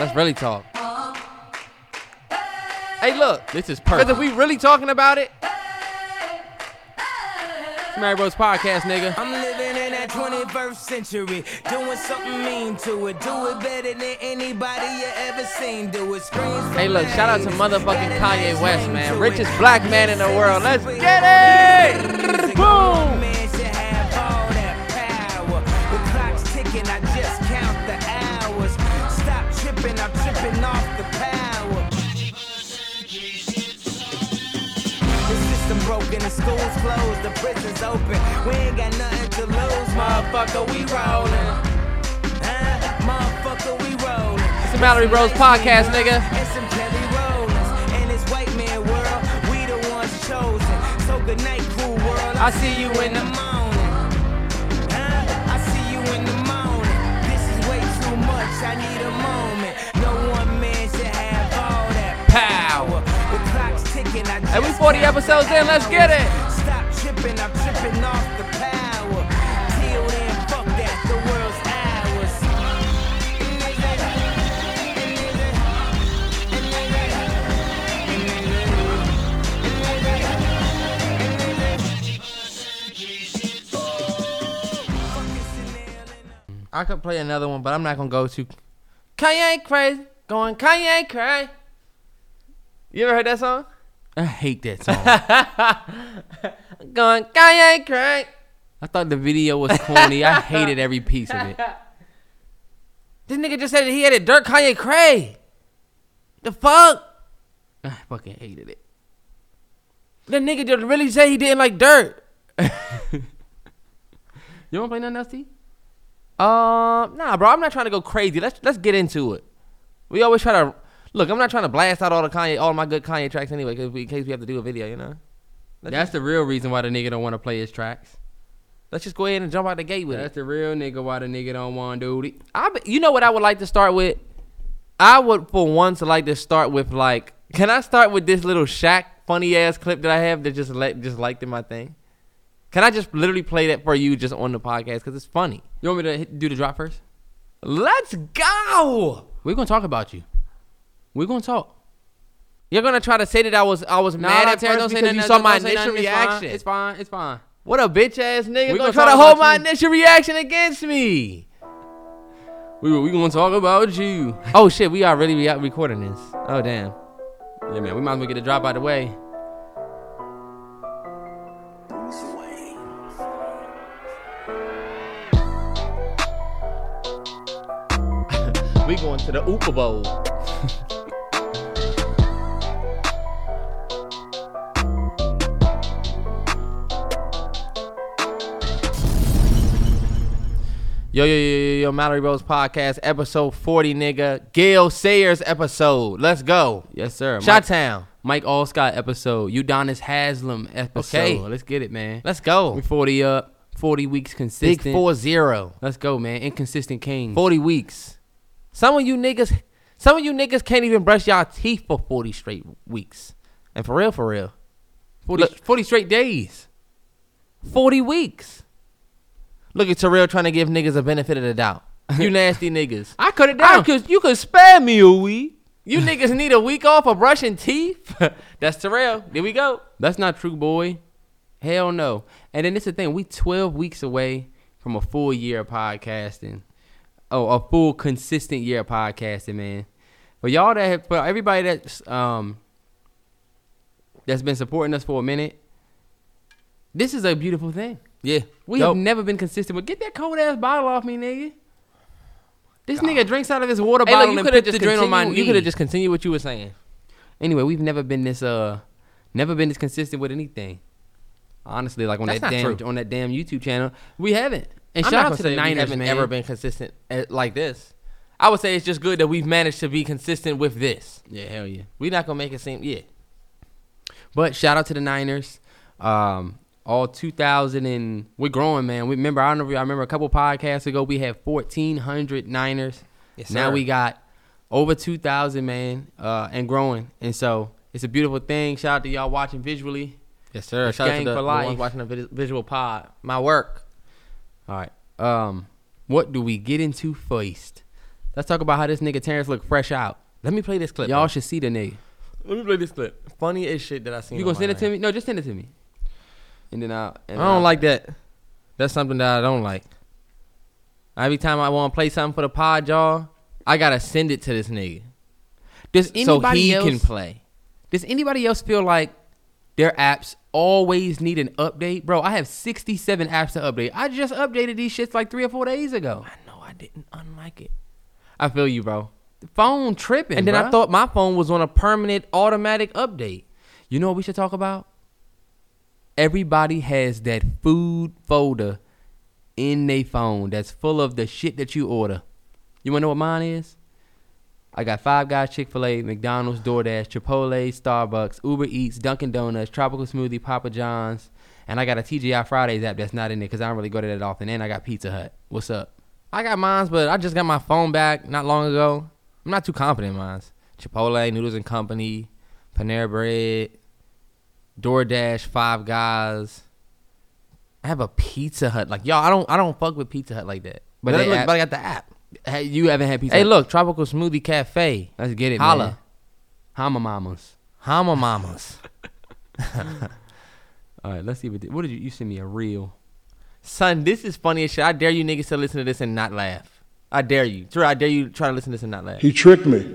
Let's really talk. Hey, look. This is perfect. Because perfect. if we really talking about it, Mallory Bros podcast, nigga. I'm living in that 21st century, doing something mean to it. Do it better than anybody you ever seen. Do it hey, look. Shout out to motherfucking Kanye West, man. Richest black man in the world. Let's get it. Boom. School's closed, the prison's open. We ain't got nothing to lose, motherfucker, we rollin'. Huh? Motherfucker, we rollin'. It's the Mallory Bros podcast, nigga. And some Kelly Rollins. And this white man world, we the ones chosen. So good night, cool world. I see you in the I we 40 episodes in, let's get it. Stop tripping. I'm tripping off the power. Till then, fuck that. The world's ours. I could play another one, but I'm not gonna go to Kanye crazy, going Kanye crazy. You ever heard that song? I hate that song. Going Kanye crazy. I thought the video was corny. I hated every piece of it. This nigga just said that he had it dirt Kanye cray. The fuck? I fucking hated it. That nigga just really say he didn't like dirt. You want to play nothing else, T? Um, nah, bro. I'm not trying to go crazy. Let's let's get into it. We always try to look. I'm not trying to blast out all the Kanye, all my good Kanye tracks anyway, cause we, in case we have to do a video, you know. Let's, That's the real reason why the nigga don't want to play his tracks. let's just go ahead and jump out the gate with That's it. the real nigga why the nigga don't want it. I, be- you know what I would like to start with? I would for once like to start with like, can I start with this little Shaq funny ass clip that I have that just let just liked in my thing? Can I just literally play that for you just on the podcast because it's funny? You want me to hit, do the drop first? Let's go. We're gonna talk about you. We're gonna talk. You're gonna try to say that I was I was Nah, mad nah, at Terry, first don't say because nothing. you saw my initial nothing. It's fine. reaction. It's fine. It's fine. What a bitch ass nigga We gonna gonna try to hold my you. initial reaction against me. We we gonna talk about you. Oh shit, we are really re- recording this. Oh damn. Yeah, man. We might as well get the drop out of the way. We going to the Oopa Bowl. Yo, yo, yo, yo, yo, Mallory Bros Podcast, episode 40, nigga. Gale Sayers episode. Let's go. Yes, sir. Shot Town. Mike Alstott episode. Udonis Haslem episode. Okay. Let's get it, man. Let's go. We 40 up. 40 weeks consistent. Big 4 0. Let's go, man. Inconsistent king. 40 weeks. Some of you niggas, some of you niggas can't even brush y'all teeth for 40 straight weeks. And for real, for real. 40, Look- 40 straight days. 40 weeks. Look at Terrell trying to give niggas a benefit of the doubt. You nasty niggas. I cut it I down. could, you could spare me a week. You niggas need a week off of brushing teeth. That's Terrell. There we go. That's not true, boy. Hell no. And then it's the thing. We 12 weeks away from a full year of podcasting. Oh, a full consistent year of podcasting, man. But y'all that have, for everybody that's um that's been supporting us for a minute, this is a beautiful thing. Yeah. We have never been consistent. But get that cold ass bottle off me, nigga. This nigga drinks out of his water Hey, bottle look, you and could put have the just on my continued. knee. You could have just continued what you were saying. Anyway, we've never been this uh never been this consistent with anything. Honestly, like on That's that damn true. on that damn YouTube channel, we haven't. And I'm shout out to the say we haven't man. ever been consistent at, like this. I would say it's just good that we've managed to be consistent with this. Yeah, hell yeah. We're not gonna make it seem yeah. But shout out to the Niners. Um, all 2000 and we're growing, man. We remember I remember I remember a couple podcasts ago we had 1400 Niners. Yes, now we got over 2000, man, uh, and growing. And so it's a beautiful thing. Shout out to y'all watching visually. Yes, sir. It's Shout out to gang the, for the life. ones watching the visual pod. My work. All right. Um, what do we get into first? Let's talk about how this nigga Terrence look fresh out. Let me play this clip. Y'all bro. should see the nigga. let me play this clip. Funny as shit that I seen. You gonna send it to me? No, just send it to me. And then I'll. I don't like that. That's something that I don't like. Every time I want to play something for the pod, y'all, I gotta send it to this nigga Does anybody so anybody he else? can play. Does anybody else feel like their apps always need an update, bro? I have 67 apps to update. I just updated these shits like three or four days ago. I know I didn't unlike it. I feel you, bro. The phone tripping. And then I thought my phone was on a permanent automatic update. You know what we should talk about? Everybody has that food folder in their phone that's full of the shit that you order. You wanna know what mine is? I got Five Guys, Chick Fil A, McDonald's, DoorDash, Chipotle, Starbucks, Uber Eats, Dunkin' Donuts, Tropical Smoothie, Papa John's, and I got a TGI Fridays app that's not in there because I don't really go to that often. And I got Pizza Hut. What's up? I got mines, but I just got my phone back not long ago. I'm not too confident in mines. Chipotle, Noodles and Company, Panera Bread, DoorDash, Five Guys. I have a Pizza Hut. Like y'all, I don't, I don't fuck with Pizza Hut like that. But, But I, they look, app- but I got the app. Hey, you haven't had Pizza Hey, Hut? look, Tropical Smoothie Cafe, let's get it, Holla. man. Hama mamas. Hama Mamas. All right, let's see what. What did you? You send me a reel. Son, this is funny as shit. I dare you niggas to listen to this and not laugh. I dare you. True, I dare you try to listen to this and not laugh. He tricked me.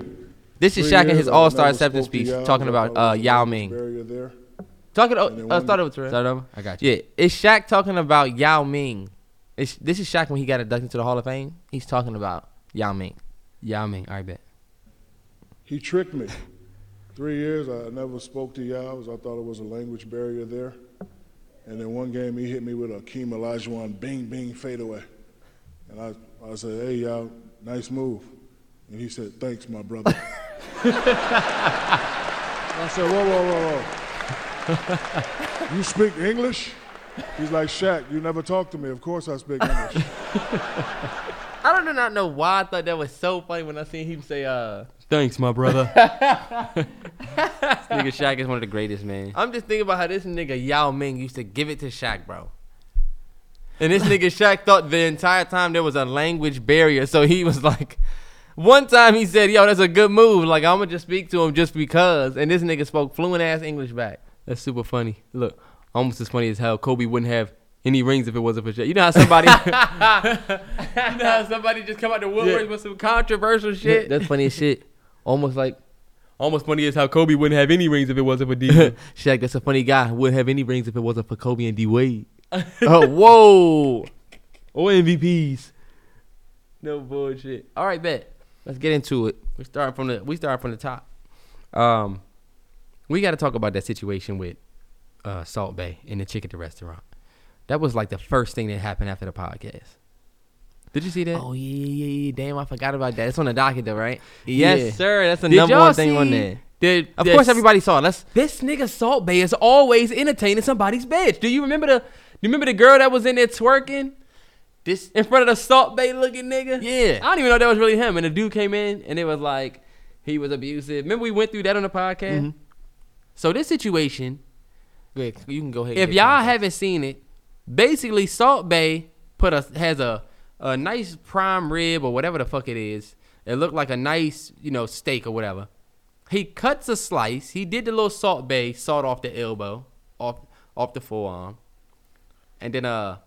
This is Three Shaq in his All Star acceptance speech talking about uh, it was Yao a Ming. Barrier there. Talking. Oh, And then uh, one- start over, Terrell. Start over. I got you. Yeah, it's Shaq talking about Yao Ming. It's, this is Shaq when he got inducted to the Hall of Fame. He's talking about Yao Ming. Yao Ming. I bet. He tricked me. Three years, I never spoke to Yao. I thought it was a language barrier there. And then one game, he hit me with a Keem Olajuwon bing, bing, fadeaway. And I, I said, hey, Yao, nice move. And he said, thanks, my brother. I said, whoa, whoa, whoa, whoa. You speak English? He's like, Shaq, you never talk to me. Of course I speak English. I do not know why I thought that was so funny when I seen him say, uh, Thanks, my brother. this nigga Shaq is one of the greatest, man. I'm just thinking about how this nigga Yao Ming used to give it to Shaq, bro. And this nigga Shaq thought the entire time there was a language barrier. So he was like, one time he said, yo, that's a good move. Like, I'm going to just speak to him just because. And this nigga spoke fluent ass English back. That's super funny. Look, almost as funny as how Kobe wouldn't have any rings if it wasn't for Shaq. You know how somebody, you know how somebody just come out the woodwork Yeah. with some controversial shit. That's funny as shit. Almost like, almost funny as how Kobe wouldn't have any rings if it wasn't for D. Shaq, that's a funny guy. Wouldn't have any rings if it wasn't for Kobe and D Wade. oh, whoa. Or MVPs. no bullshit. All right, bet. Let's get into it. We start from the we start from the top. Um, we got to talk about that situation with uh, Salt Bae and the chick at the restaurant. That was like the first thing that happened after the podcast. Did you see that? Oh yeah, yeah, yeah, yeah. Damn, I forgot about that. It's on the docket though, right? Yeah. Yes, sir. That's the Did number one thing on there. the- Of course, everybody saw. it. Let's. This nigga Salt Bae is always entertaining somebody's bitch. Do you remember the? Do you remember the girl that was in there twerking This. in front of the Salt Bae looking nigga? Yeah. I don't even know if that was really him. And the dude came in and it was like he was abusive. Remember we went through that on the podcast. Mhm. So this situation, Wait, you can go ahead. if y'all haven't seen it, basically Salt Bae put a has a a nice prime rib or whatever the fuck it is. It looked like a nice you know steak or whatever. He cuts a slice. He did the little Salt Bae salt off the elbow, off off the forearm, and then uh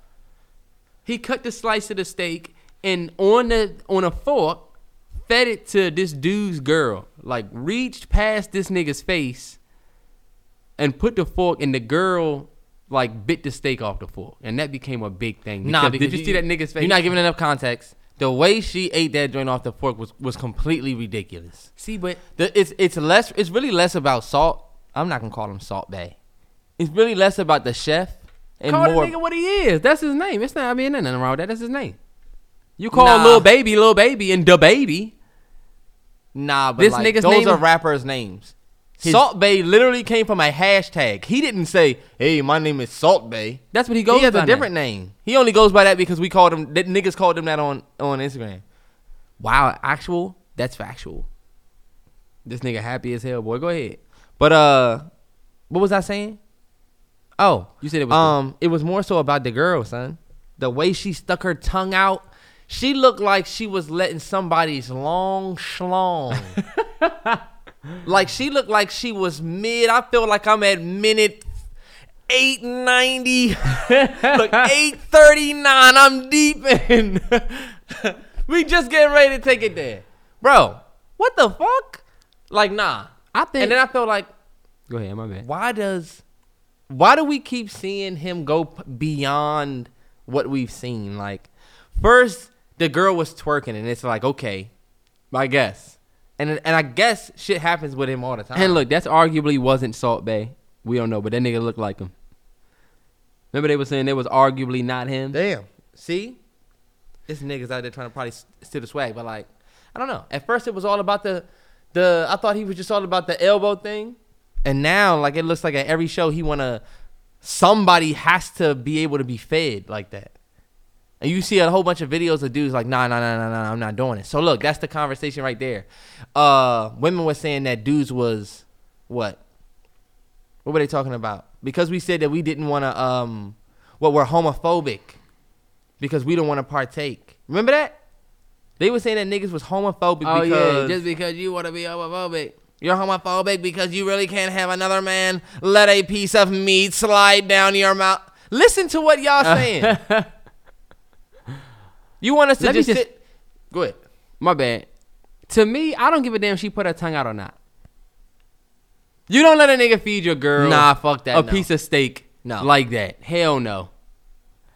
he cut the slice of the steak and on the on a fork fed it to this dude's girl. Like reached past this nigga's face and put the fork and the girl like bit the steak off the fork. And that became a big thing. Nah, Because- because did you, see that nigga's face? You're not giving enough context. The way she ate that joint off the fork was was completely ridiculous. see, but The, it's it's less. It's really less about salt. I'm not gonna call him Salt Bae. It's really less about the chef and call more. the nigga what he is. That's his name. It's not. I mean, nothing wrong with that. That's his name. You call Nah. little baby, little baby, and the baby. Nah, but This like, nigga's those name- are rappers' names. His- Salt Bae literally came from a hashtag. He didn't say, "Hey, my name is Salt Bae." That's what he goes. he has by a different name. He only goes by that because we called him. That niggas called him that on on Instagram. Wow, actual. That's factual. This nigga happy as hell, boy. Go ahead. But uh, what was I saying? Oh, You said it was. um, it was more so about the girl, son. The way she stuck her tongue out, She looked like she was letting somebody's long schlong. like she looked like she was mid. I feel like I'm at minute 890. Look, 839. I'm deep in. we just getting ready to take it there. Bro, what the fuck? Like, nah. I think. And then I felt like, go ahead, my bad. why does why do we keep seeing him go beyond what we've seen like first the girl was twerking and it's like okay i guess and and i guess shit happens with him all the time And look, that's arguably wasn't Salt Bae. We don't know, but that nigga looked like him. Remember they were saying it was arguably not him. damn see this niggas out there trying to probably steal the swag but like i don't know at first it was all about the the i thought he was just all about the elbow thing and now like it looks like at every show he wanna somebody has to be able to be fed like that And you see a whole bunch of videos of dudes like, nah, nah, nah, nah, nah, I'm not doing it. So look, that's the conversation right there. Uh, women were saying that dudes was what? What were they talking about? Because we said that we didn't want to, um, what we're homophobic because we don't want to partake. Remember that? They were saying that niggas was homophobic Oh because yeah, just because you want to be homophobic. you're homophobic because you really can't have another man let a piece of meat slide down your mouth. Listen to what y'all saying. You want us to Let just, just- sit? Go ahead. My bad. To me, I don't give a damn if she put her tongue out or not. You don't let a nigga feed your girl Nah, fuck that. a no. piece of steak No. like that. Hell no.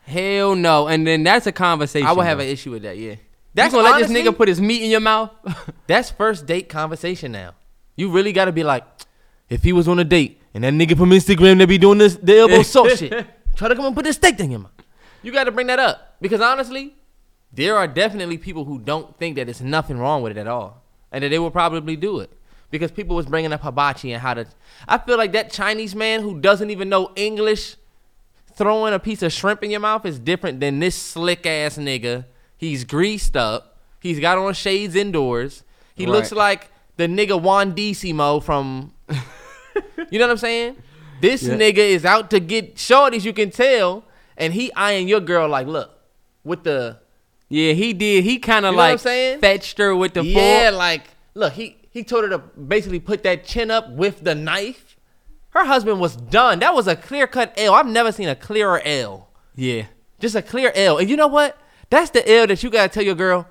Hell no. And then that's a conversation. I would have though. an issue with that. Yeah. You That's gonna let this nigga put his meat in your mouth? That's first date conversation now. You really got to be like, if he was on a date and that nigga from Instagram that be doing this the elbow salt shit, try to come and put this steak thing in my. You got to bring that up because honestly, there are definitely people who don't think that there's nothing wrong with it at all, and that they will probably do it because people was bringing up hibachi and how to. I feel like that Chinese man who doesn't even know English throwing a piece of shrimp in your mouth is different than this slick ass nigga. He's greased up. He's got on shades indoors. He Right. looks like the nigga Juan Decimo from. you know what I'm saying? This Yeah. nigga is out to get shorties. You can tell, and he eyeing your girl like, look, with the yeah, he did. He kind You of know what I'm like saying? fetched her with the yeah, fork. like look, he he told her to basically put that chin up with the knife. Her husband was done. That was a clear cut L. I've never seen a clearer L. Yeah. Just a clear L. And you know what? That's the L that you gotta tell your girl.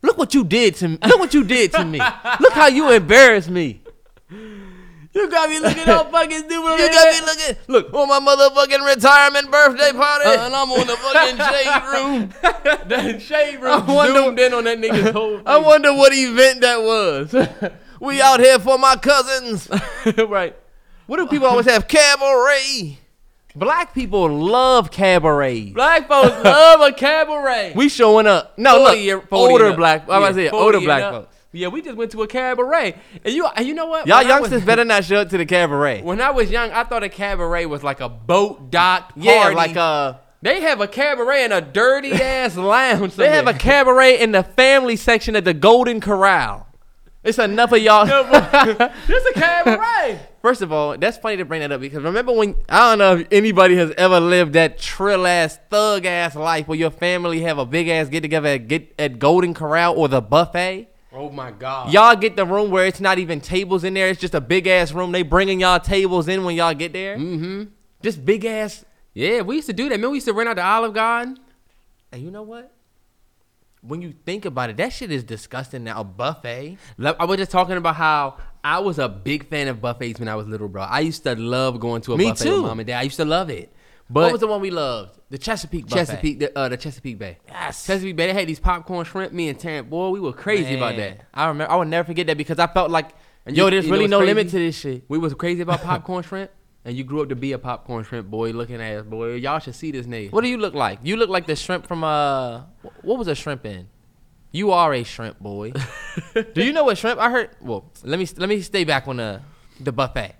Look what you did to me. Look what you did to me. Look how you embarrassed me. You got me looking all fucking stupid. You got me looking. Look on my motherfucking retirement birthday party. Uh, and I'm on the fucking shade room. that shade room I wonder- zoomed in on that nigga's whole I wonder what event that was. we out here for my cousins. right. What do people always have? Cabaret. Black people love cabaret. Black folks love a cabaret. We showing up. No, 40 look, year- 40 older black. I'm about to Yeah, say older black folks. Yeah, we just went to a cabaret, and you you know what? Y'all When I was- youngsters better not show up to the cabaret. When I was young, I thought a cabaret was like a boat dock party. Yeah, like a. They have a cabaret in a dirty ass lounge. they have a cabaret in the family section at the Golden Corral. It's enough of y'all. This a cabaret. First of all, that's funny to bring that up because remember when I don't know if anybody has ever lived that trill ass thug ass life where your family have a big ass get together at get at Golden Corral or the buffet. Oh my god. Y'all get the room where it's not even tables in there. It's just a big ass room. They bringing y'all tables in when y'all get there. Mm-hmm. Just big ass. Yeah, we used to do that. Man, we used to rent out the Olive Garden. And you know what? When you think about it, that shit is disgusting now. A buffet. I was just talking about how I was a big fan of buffets when I was little, bro. I used to love going to a Me buffet too. with mom and dad. I used to love it. What But was the one we loved? The Chesapeake buffet. Chesapeake, the, uh, the Chesapeake Bay. Yes. Chesapeake Bay. They had these popcorn shrimp. Me and Terrence, boy, we were crazy about that. I remember. I would never forget that because I felt like, And yo, you- there's you really no crazy? limit to this shit. We was crazy about popcorn shrimp, and you grew up to be a popcorn shrimp boy, looking ass boy. Y'all should see this nigga. What do you look like? You look like the shrimp from uh, what was a shrimp in? You are a shrimp boy. do you know what shrimp? I heard. Well, let me let me stay back on the the buffet.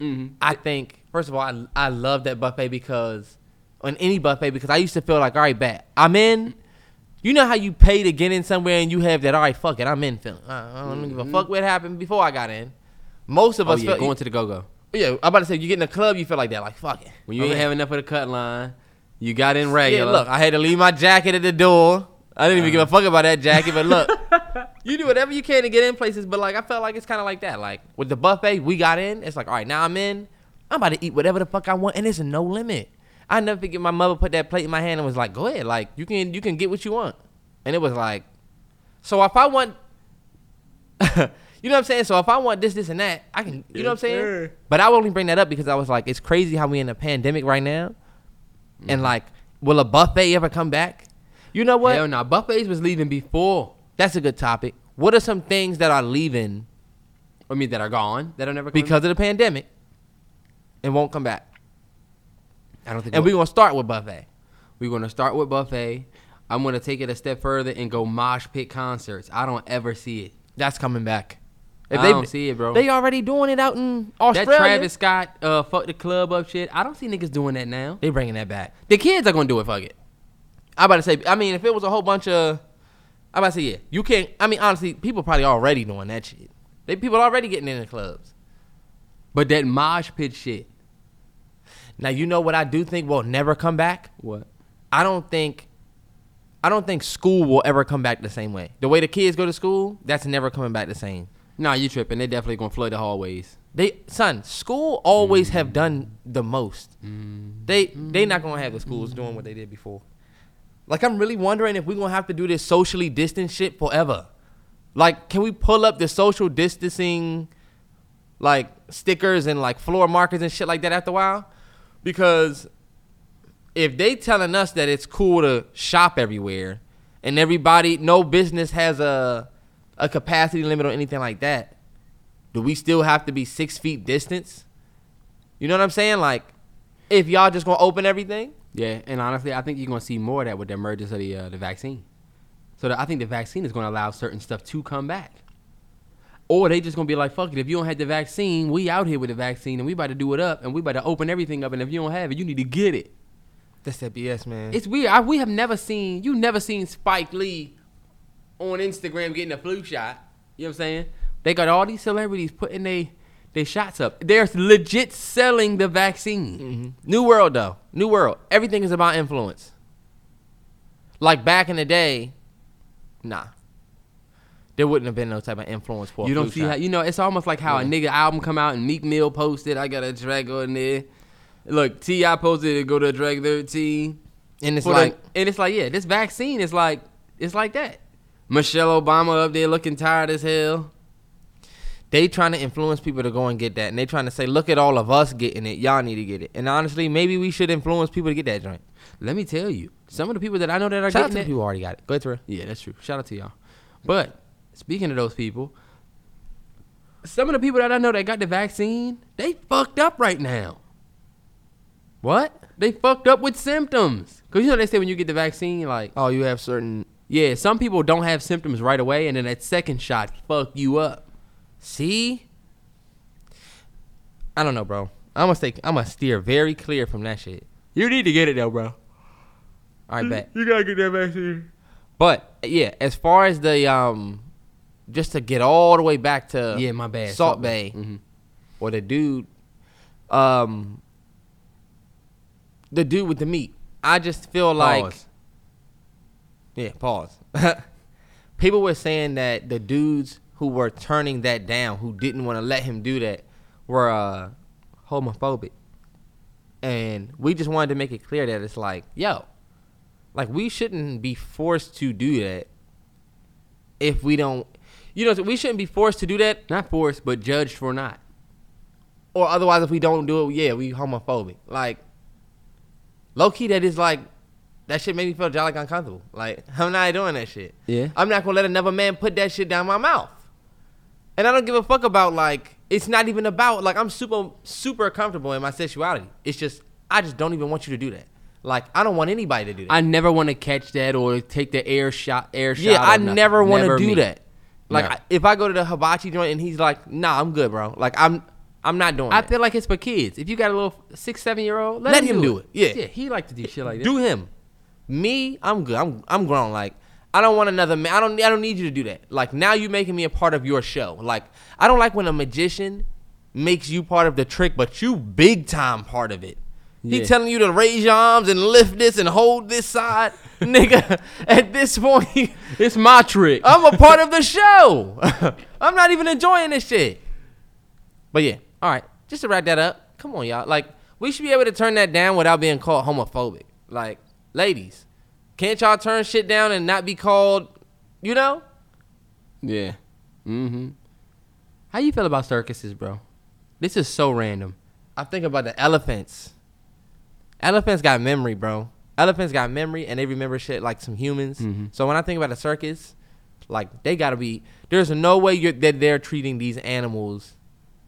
Mm-hmm. I think first of all, I I love that buffet because on any buffet because I used to feel like all right, bet I'm in. You know how you pay to get in somewhere and you have that all right, fuck it, I'm in feeling. I I don't give a fuck mm-hmm. what happened before I got in. Most of Oh us yeah, going to the go go. yeah. I'm about to say you get in the club, you feel like that, like fuck it. When you I'm ain't in. have enough of the cut line, you got in Yeah, regular. look, I had to leave my jacket at the door. I didn't even give a uh-huh. fuck about that jacket, but look, you do whatever you can to get in places. But like, I felt like it's kind of like that. Like with the buffet, we got in. It's like, all right, now I'm in. I'm about to eat whatever the fuck I want, and it's no limit. I never forget my mother put that plate in my hand and was like, "Go ahead, like you can you can get what you want," and it was like, so if I want. You know what I'm saying? So if I want this, this, and that, I can. You know what I'm saying? sir. But I only bring that up because I was like, it's crazy how we in a pandemic right now, Mm-hmm. and like, will a buffet ever come back? You know what? Hell no, buffets was leaving before. That's a good topic. What are some things that are leaving I mean, that are gone, that are never coming because of the pandemic and won't come back? I don't think. And we're gonna start with buffet. We're gonna start with buffet. I'm gonna take it a step further and go mosh pit concerts. I don't ever see it. That's coming back. I don't see it, bro. They already doing it out in Australia. That Travis Scott uh fuck the club up shit. I don't see niggas doing that now. they bringing that back. The kids are gonna do it. Fuck it. I about to say. I mean, if it was a whole bunch of, I about to say yeah. You can't. I mean, honestly, people probably already doing that shit. They people already getting in the clubs. But that mosh pit shit. Now you know what I do think will never come back. What? I don't think. I don't think school will ever come back the same way. The way the kids go to school, that's never coming back the same. Nah, you tripping? They definitely gonna flood the hallways. They son, school always have mm. done the most. Mm. They they not gonna have the schools mm. doing what they did before. Like I'm really wondering if we're gonna have to do this socially distant shit forever. Like, can we pull up the social distancing like stickers and like floor markers and shit like that after a while? Because if they telling us that it's cool to shop everywhere and everybody no business has a a capacity limit or anything like that, do we still have to be six feet distance? You know what I'm saying? Like, if y'all just gonna open everything, Yeah, and honestly, I think you're gonna see more of that with the emergence of the uh, the vaccine. So the, I think the vaccine is gonna allow certain stuff to come back. Or they just gonna be like, fuck it, if you don't have the vaccine, we out here with the vaccine and we about to do it up and we about to open everything up and if you don't have it, you need to get it. that's that BS, man. It's weird. I, we have never seen you never seen Spike Lee on Instagram getting a flu shot. You know what I'm saying? They got all these celebrities putting they they shots up. They're legit selling the vaccine. Mhm. New world though. New world. Everything is about influence. Like back in the day, nah. There wouldn't have been no type of influence for You don't see shot. how you know it's almost like how a nigga album come out and Meek Mill posted. I got a track on there. Look, Ti posted to go to Drag 13. and it's the- like and it's like yeah, this vaccine is like it's like that. Michelle Obama up there looking tired as hell. they trying to influence people to go and get that, and they trying to say, look at all of us getting it. Y'all need to get it. And honestly, maybe we should influence people to get that joint. Let me tell you, some of the people that I know that are Shout out getting to the it. people already got it. Go ahead, Terrell. Yeah, that's true. Shout out to y'all. But speaking of those people, some of the people that I know that got the vaccine, they fucked up right now. What? They fucked up with symptoms. Cause you know they say when you get the vaccine, like Oh, you have certain. yeah, some people don't have symptoms right away, and then that second shot fuck you up. See, I don't know, bro. I'm gonna stay. I'm gonna steer very clear from that shit. You need to get it though, bro. All right, bet. You gotta get that vaccine. But yeah, as far as the um, just to get all the way back to Yeah, my bad. Salt Bae hmm or the dude, um, the dude with the meat. I just feel like Pause. yeah. Pause. People were saying that the dudes who were turning that down, who didn't want to let him do that, were uh, homophobic, and we just wanted to make it clear that it's like, yo, like we shouldn't be forced to do that if we don't. You know, we shouldn't be forced to do that not forced, but judged for not. or otherwise if we don't do it, yeah, we homophobic. Like low key, that is like that shit made me feel jolly uncomfortable. Like I'm not doing that shit. Yeah. I'm not gonna let another man put that shit down my mouth. And I don't give a fuck about like it's not even about like I'm super super comfortable in my sexuality. It's just I just don't even want you to do that. Like I don't want anybody to do that. I never want to catch that or take the air shot. Air shot. yeah, I nothing. never want to do me. that. Like Never. I, if I go to the hibachi joint and he's like, "Nah, I'm good, bro." Like I'm I'm not doing I that. feel like it's for kids. If you got a little six, seven year old, let, Let him, him do, do it. it. Yeah. yeah, he like to do shit like that. do him. Me, I'm good. I'm I'm grown. Like I don't want another man. I don't I don't need you to do that. Like now you're making me a part of your show. Like I don't like when a magician makes you part of the trick, but you big time part of it. He Yeah. telling you to raise your arms and lift this and hold this side, nigga. At this point, It's my trick. I'm a part of the show. I'm not even enjoying this shit. But yeah, all right. Just to wrap that up, come on, y'all. Like, we should be able to turn that down without being called homophobic. Like, ladies, can't y'all turn shit down and not be called, you know? Yeah. Mm-hmm. How you feel about circuses, bro? This is so random. I think about the elephants. Elephants got memory, bro. Elephants got memory and they remember shit like some humans. Mhm. So when I think about a circus, like they gotta be. There's no way you're, that they're treating these animals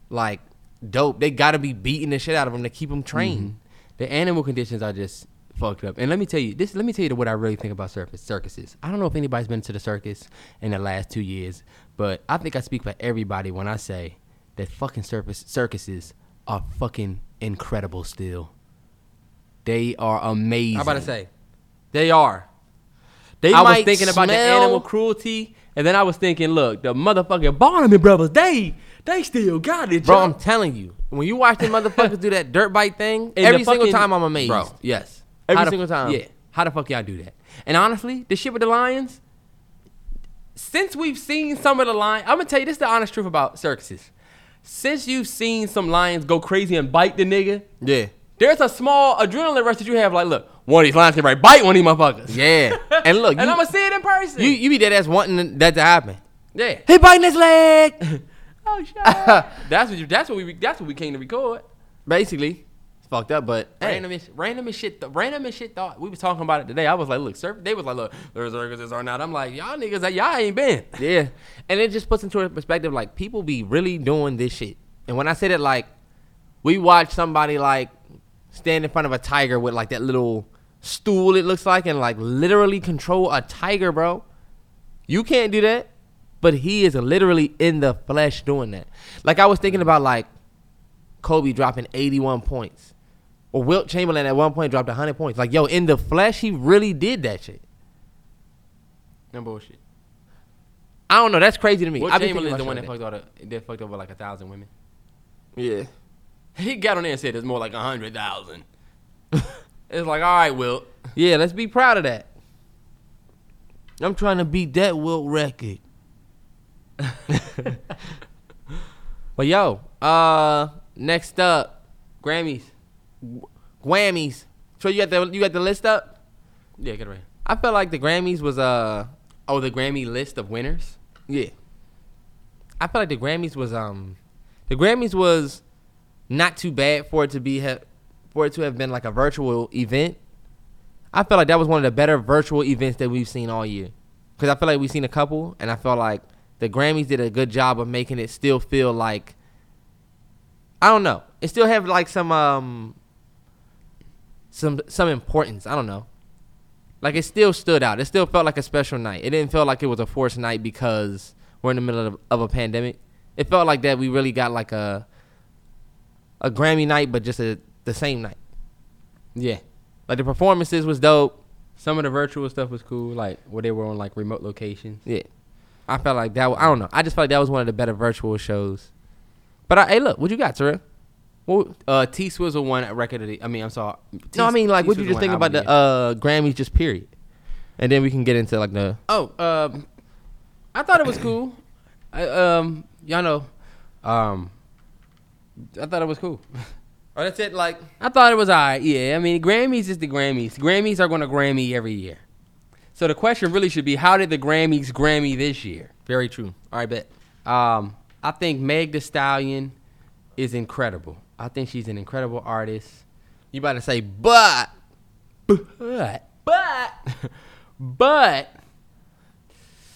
like dope. They gotta be beating the shit out of them to keep them trained. Mhm. The animal conditions are just fucked up. And let me tell you this. Let me tell you what I really think about circus circuses. I don't know if anybody's been to the circus in the last two years, but I think I speak for everybody when I say that fucking circus circuses are fucking incredible. Still, they are amazing. I'm about to say, they are. They I was thinking about the animal cruelty, and then I was thinking, look, the motherfucking Barnum brothers, they they still got it, Bro, y'all. I'm telling you, when you watch them motherfuckers do that dirt bite thing, And every the single time I'm amazed. Bro, yes. Every How the- single time. Yeah. How the fuck y'all do that? And honestly, the shit with the lions, since we've seen some of the lions, I'm gonna tell you this is the honest truth about circuses. Since you've seen some lions go crazy and bite the nigga, Yeah. There's a small adrenaline rush that you have. Like, look, one of these lions can right bite one of these motherfuckers. Yeah. And look, and you, I'm gonna see it in person. you, you be dead ass wanting that to happen. yeah. He biting his leg. Oh shit. that's what you. That's what we. That's what we came to record. Basically, it's fucked up, but hey, Random as, random as shit. Th- random as shit. Thought we was talking about it today. I was like, look, surf. They was like, look, there's circuses or not. I'm like, y'all niggas, like, y'all ain't been. yeah. And it just puts into perspective like people be really doing this shit. And when I say that, like, we watch somebody like stand in front of a tiger with like that little stool it looks like and like literally control a tiger, bro. You can't do that. But he is literally in the flesh doing that. Like I was thinking about like Kobe dropping 81 points. Or Wilt Chamberlain at one point dropped 100 points. Like, yo, in the flesh, he really did that shit. No bullshit. I don't know. That's crazy to me. What I be Chamberlain is the one that fucked all the that fucked over like a thousand women. Yeah. He got on there and said it's more like a hundred thousand. it's like, all right, Will. Yeah, let's be proud of that. I'm trying to beat that Wilt record. but yo, uh, next up, Grammys. Grammys. So you got the you got the list up? Yeah, get it right. I felt like the Grammys was uh Oh, the Grammy list of winners. yeah. I felt like the Grammys was um the Grammys was not too bad for it to be ha- for it to have been like a virtual event. I felt like that was one of the better virtual events that we've seen all year. Cuz I feel like we've seen a couple and I felt like the Grammys did a good job of making it still feel like I don't know. It still have like some um some some importance. I don't know. Like it still stood out. It still felt like a special night. It didn't feel like it was a forced night because we're in the middle of, of a pandemic. It felt like that we really got like a a Grammy night, but just a the same night. Yeah. Like the performances was dope. Some of the virtual stuff was cool, like where they were on like remote locations. Yeah, I felt like that. wa- I don't know. I just felt like that was one of the better virtual shows. But I, hey, look, what you got, Terrell? Well, Uh, T Swizzle won record of the. I mean, I'm sorry. T- no, I mean like, T what you just think about the uh Grammys, just period, and then we can get into like the Oh, um, I thought it was cool. I, um, y'all know, um, I thought it was cool. Oh, that's it. Like, I thought it was alright. Yeah, I mean, Grammys is the Grammys. Grammys are going to Grammy every year. So the question really should be, how did the Grammys Grammy this year? very true. All right, bet. Um, I think Meg Thee Stallion is incredible. I think she's an incredible artist. You about to say, but But, but, but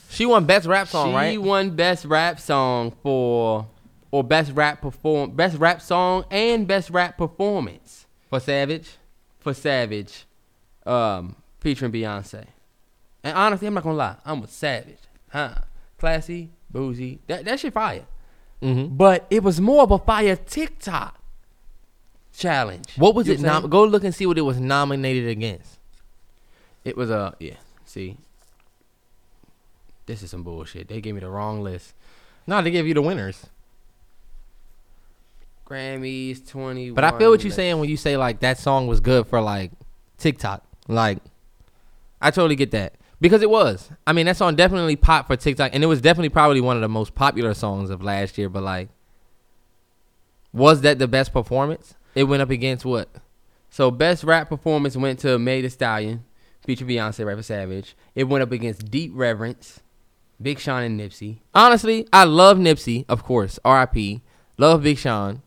she won best rap song, she right? won best rap song for, or best rap perform, best rap song and best rap performance For Savage. for Savage, um, featuring Beyonce. And honestly, I'm not gonna lie, I'm a Savage, huh? Classy, boozy, that that shit fire. Mm-hmm. But it was more of a fire TikTok challenge. What was You it? Nom- go look and see what it was nominated against. It was a yeah. See, this is some bullshit. They gave me the wrong list. No, they gave you the winners. Grammys twenty. But I feel what you're saying when you say like that song was good for like TikTok. Like, I totally get that because it was. I mean, that song definitely popped for TikTok, and it was definitely probably one of the most popular songs of last year. But like, was that the best performance? It went up against what? So best rap performance went to Meg Thee Stallion, featuring Beyonce, Rapper Savage. It went up against Deep Reverence, Big Sean and Nipsey. Honestly, I love Nipsey, of course. R.I.P. Love Big Sean.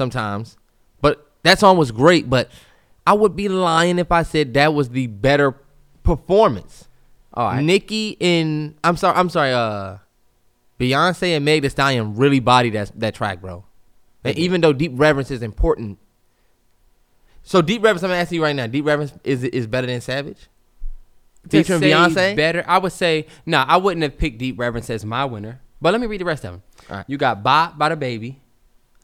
Sometimes, but that song was great. But I would be lying if I said that was the better performance. All right. Nicki and I'm sorry, I'm sorry. Uh, Beyonce and Meg Thee Stallion really bodied that that track, bro. And even though Deep Reverence is important, so Deep Reverence, I'm asking you right now, Deep Reverence is is better than Savage? Featuring Beyonce? better. I would say no. I wouldn't have picked Deep Reverence as my winner. But let me read the rest of them. All right. You got Bop by DaBaby.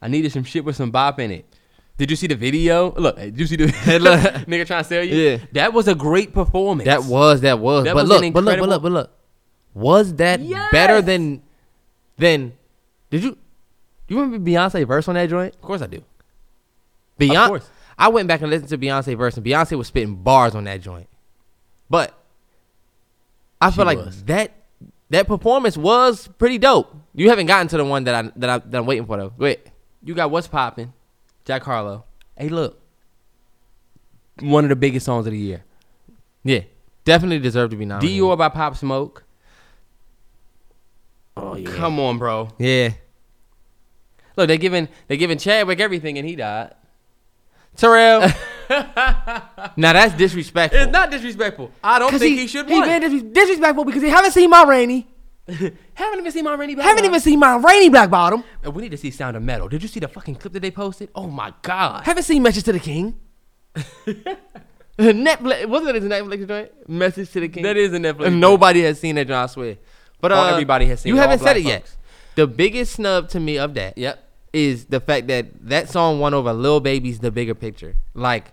I needed some shit with some bop in it. Did you see the video? Look, did you see the nigga trying to sell you? Yeah. that was a great performance. That was that was. That but was look, but look, but look, but look. Was that Yes! better than than? Did you? You remember Beyonce verse on that joint? Of course I do. Beyonce. course. I went back and listened to Beyonce verse, and Beyonce was spitting bars on that joint. But I She feel like was. that that performance was pretty dope. You haven't gotten to the one that I that I that I'm waiting for though. Wait, You got What's popping, Jack Harlow. Hey, look. One of the biggest songs of the year. yeah, definitely deserve to be nominated. Dior by Pop Smoke. Oh yeah. Come on, bro. Yeah. Look, they giving they giving Chadwick everything, and he died. Terrell. now that's disrespectful. It's not disrespectful. I don't think he, should He win. been disres- disrespectful because he haven't seen Ma Rainey. Haven't even seen Ma Rainey Black Haven't Bottom. even seen Ma Rainey Black Bottom. And we need to see Sound of Metal. Did you see the fucking clip that they posted? Oh my god. Haven't seen Message to the King. Netflix wasn't it a Netflix joint? Message to the King. That is a Netflix. And nobody has seen that joint. I swear. But uh, everybody has seen You haven't said it yet. The biggest snub to me of that Yep. is the fact that that song won over Lil Baby's "The Bigger Picture." Like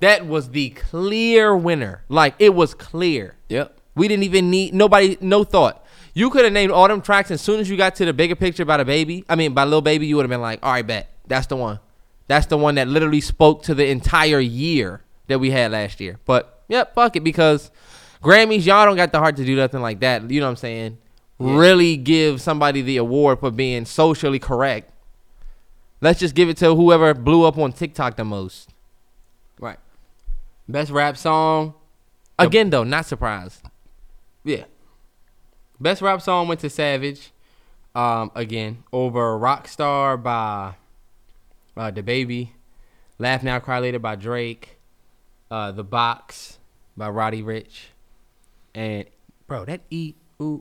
that was the clear winner. Like it was clear. Yep. We didn't even need nobody, no thought. You could have named all them tracks as soon as you got to the bigger picture by DaBaby. I mean, by little Baby, you would have been like, all right, bet. That's the one. That's the one that literally spoke to the entire year that we had last year. But, yep, fuck it, because Grammys, y'all don't got the heart to do nothing like that. You know what I'm saying? Yeah. Really give somebody the award for being socially correct. Let's just give it to whoever blew up on TikTok the most. Right. Best rap song. Again, though, not surprised. Yeah. Best rap song went to Savage. Um, again, over Rockstar by uh, DaBaby. Laugh Now Cry Later by Drake. Uh, The Box by Roddy Ricch. And bro, that E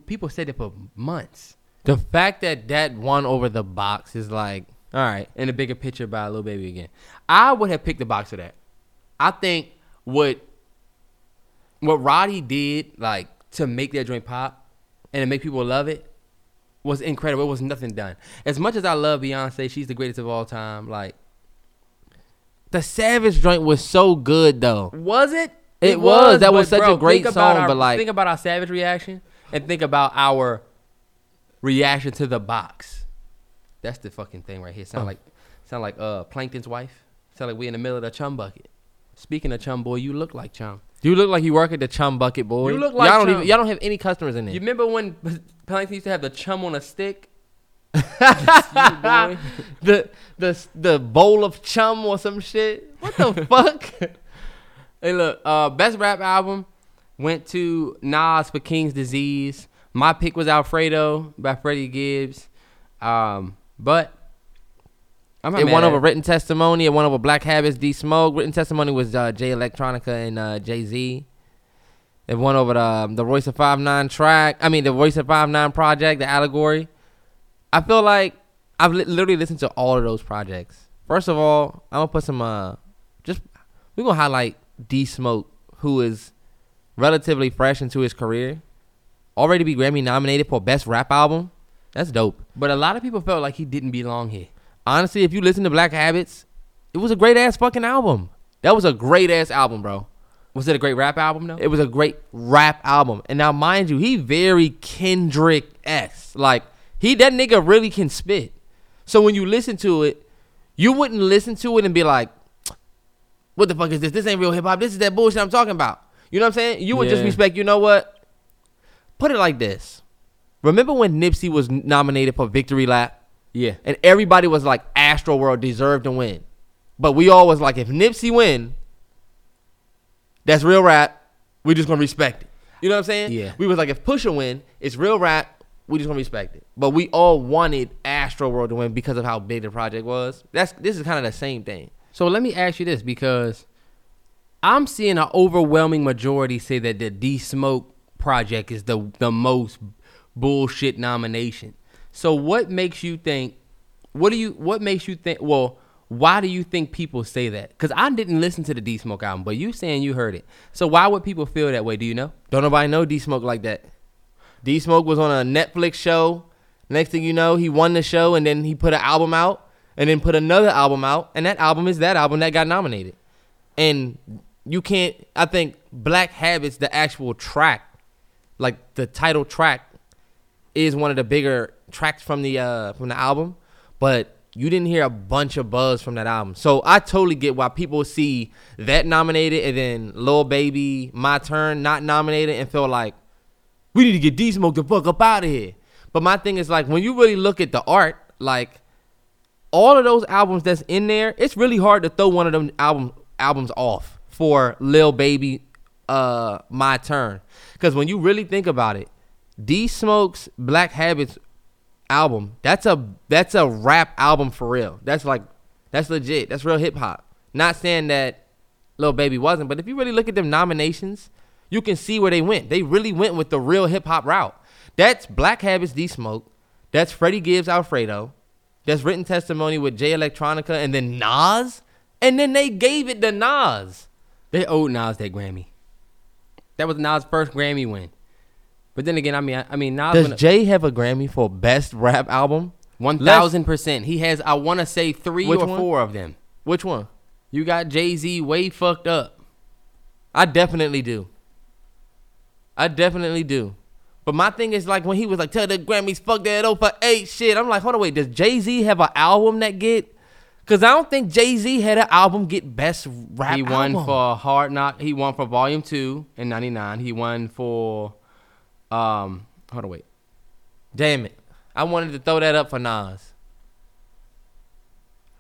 people said it for months. The fact that that won over the box is like, all right. in the bigger picture by Lil Baby again. I would have picked the box for that. I think what what Roddy did, like to make that joint pop and to make people love it, was incredible. It was nothing done. As much as I love Beyonce, she's the greatest of all time. Like, The Savage joint was so good though. was it? It was. That was such a great song, our- but, like- think about our Savage reaction and think about our reaction to the box. That's the fucking thing right here. Sound Oh. like, sound like uh Plankton's wife. Sound like we in the middle of the chum bucket. Speaking of chum boy, you look like chum. You look like you work at the Chum Bucket, boy. You look like y'all don't Chum. even y'all don't have any customers in there. You remember when Plankton used to have the chum on a stick? That's you, boy. the the the bowl of chum or some shit. What the fuck? Hey, look, uh, best rap album went to Nas for King's Disease. My pick was Alfredo by Freddie Gibbs. Um, but it won over written testimony. It won over Black Habits, D Smoke. Written testimony was uh, Jay Electronica and uh, Jay Z. It won over the um, the Royce of Five Nine track. I mean the Royce of Five Nine project, the Allegory. I feel like I've li- literally listened to all of those projects. First of all, I'm gonna put some uh, just we're gonna highlight D Smoke, who is relatively fresh into his career, already be Grammy nominated for best rap album. That's dope. But a lot of people felt like he didn't belong here. Honestly, if you listen to Black Habits, it was a great ass fucking album. That was a great ass album, bro. Was it a great rap album though? It was a great rap album. And now, mind you, he very Kendrick s. Like he that nigga really can spit. So when you listen to it, you wouldn't listen to it and be like, "What the fuck is this? This ain't real hip hop. This is that bullshit I'm talking about." You know what I'm saying? You would just respect. You know what? Put it like this. Remember when Nipsey was nominated for Victory Lap? Yeah. and everybody was like Astro World deserved to win. But we all was like, if Nipsey win, that's real rap. We just gonna respect it. You know what I'm saying? Yeah. We was like, if Pusha win, it's real rap. We just gonna respect it. But we all wanted Astro World to win because of how big the project was. That's this is kind of the same thing. So let me ask you this because I'm seeing an overwhelming majority say that the D Smoke project is the the most bullshit nomination. So what makes you think what do you what makes you think well why do you think people say that? Cuz I didn't listen to the D Smoke album, but you saying you heard it. So why would people feel that way? Do you know? Don't nobody know D Smoke like that. D Smoke was on a Netflix show. Next thing you know, he won the show and then he put an album out and then put another album out. And that album is that album that got nominated. And you can't, I think Black Habits, the actual track, like the title track, is one of the bigger tracks from the uh from the album. But you didn't hear a bunch of buzz from that album. So I totally get why people see that nominated and then Lil Baby, My Turn not nominated and feel like we need to get D Smoke the fuck up out of here. But my thing is like when you really look at the art, like all of those albums that's in there, it's really hard to throw one of them album albums off for Lil Baby uh My Turn. Cause when you really think about it, D Smoke's Black Habits album, that's a that's a rap album for real. That's like that's legit. That's real hip hop. Not saying that Lil Baby wasn't, but if you really look at them nominations, you can see where they went. They really went with the real hip hop route. That's Black Habits D Smoke. That's Freddie Gibbs Alfredo. That's written testimony with Jay Electronica and then Nas. And then they gave it to Nas. They owed Nas that Grammy. That was Nas' first Grammy win. But then again, I mean, I, I mean, Nas Does won Jay have a Grammy for best rap album? one thousand percent. He has, I want to say, three Which or one? four of them. Which one? You got Jay Z way fucked up. I definitely do. I definitely do. But my thing is like when he was like, "Tell the Grammys fuck that up for eight shit." I'm like, hold on, wait. Does Jay Z have an album that get? Cause I don't think Jay Z had an album get best rap. he won album. for Hard Knock. He won for Volume Two in '99. He won for, um, hold on, wait. Damn it! I wanted to throw that up for Nas.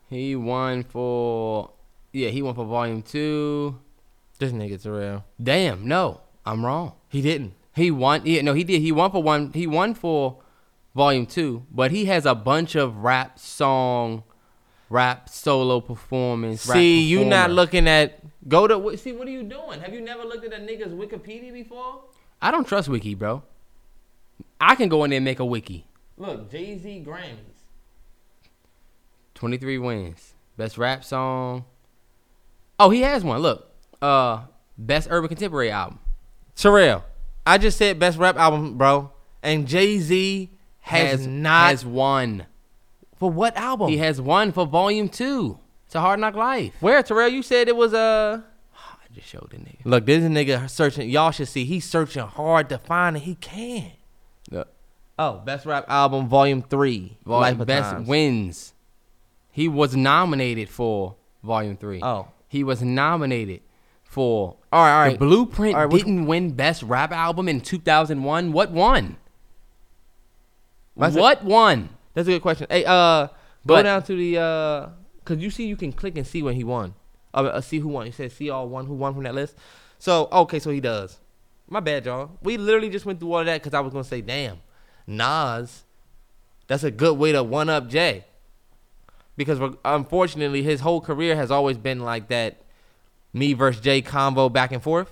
He won for, yeah, he won for Volume Two. This nigga's real. Damn, no, I'm wrong. He didn't. He won. Yeah, no, he did. He won for one. He won for volume two, but he has a bunch of rap song, rap solo performance. rap See, you not looking at. Go to see. What are you doing? Have you never looked at a nigga's Wikipedia before? I don't trust Wiki, bro. I can go in there and make a wiki. Look, Jay Z Grammys. Twenty three wins. Best rap song. Oh, he has one. Look, uh, best urban contemporary album Terrell, I just said best rap album, bro. And Jay Z has, not has one. for what album? He has one for volume two. It's a hard knock life. Where Terrell? You said it was uh I just showed the nigga. Look, this nigga searching. Y'all should see. He's searching hard to find it. He can. Look. Oh, best rap album, volume three. Vol- Life best Times. wins. He was nominated for Volume Three. Oh. he was nominated for. All right, all right. The Blueprint All right, didn't win Best Rap Album in 2001. What won? That's a- what won? That's a good question. Hey, uh, go But- down to the uh, cause you see, you can click and see when he won. Uh, see who won. It said see all one who won from that list. So okay, so he does. My bad, y'all. We literally just went through all of that because I was gonna say, damn, Nas. That's a good way to one up Jay. Because unfortunately, his whole career has always been like that, me versus Jay combo back and forth.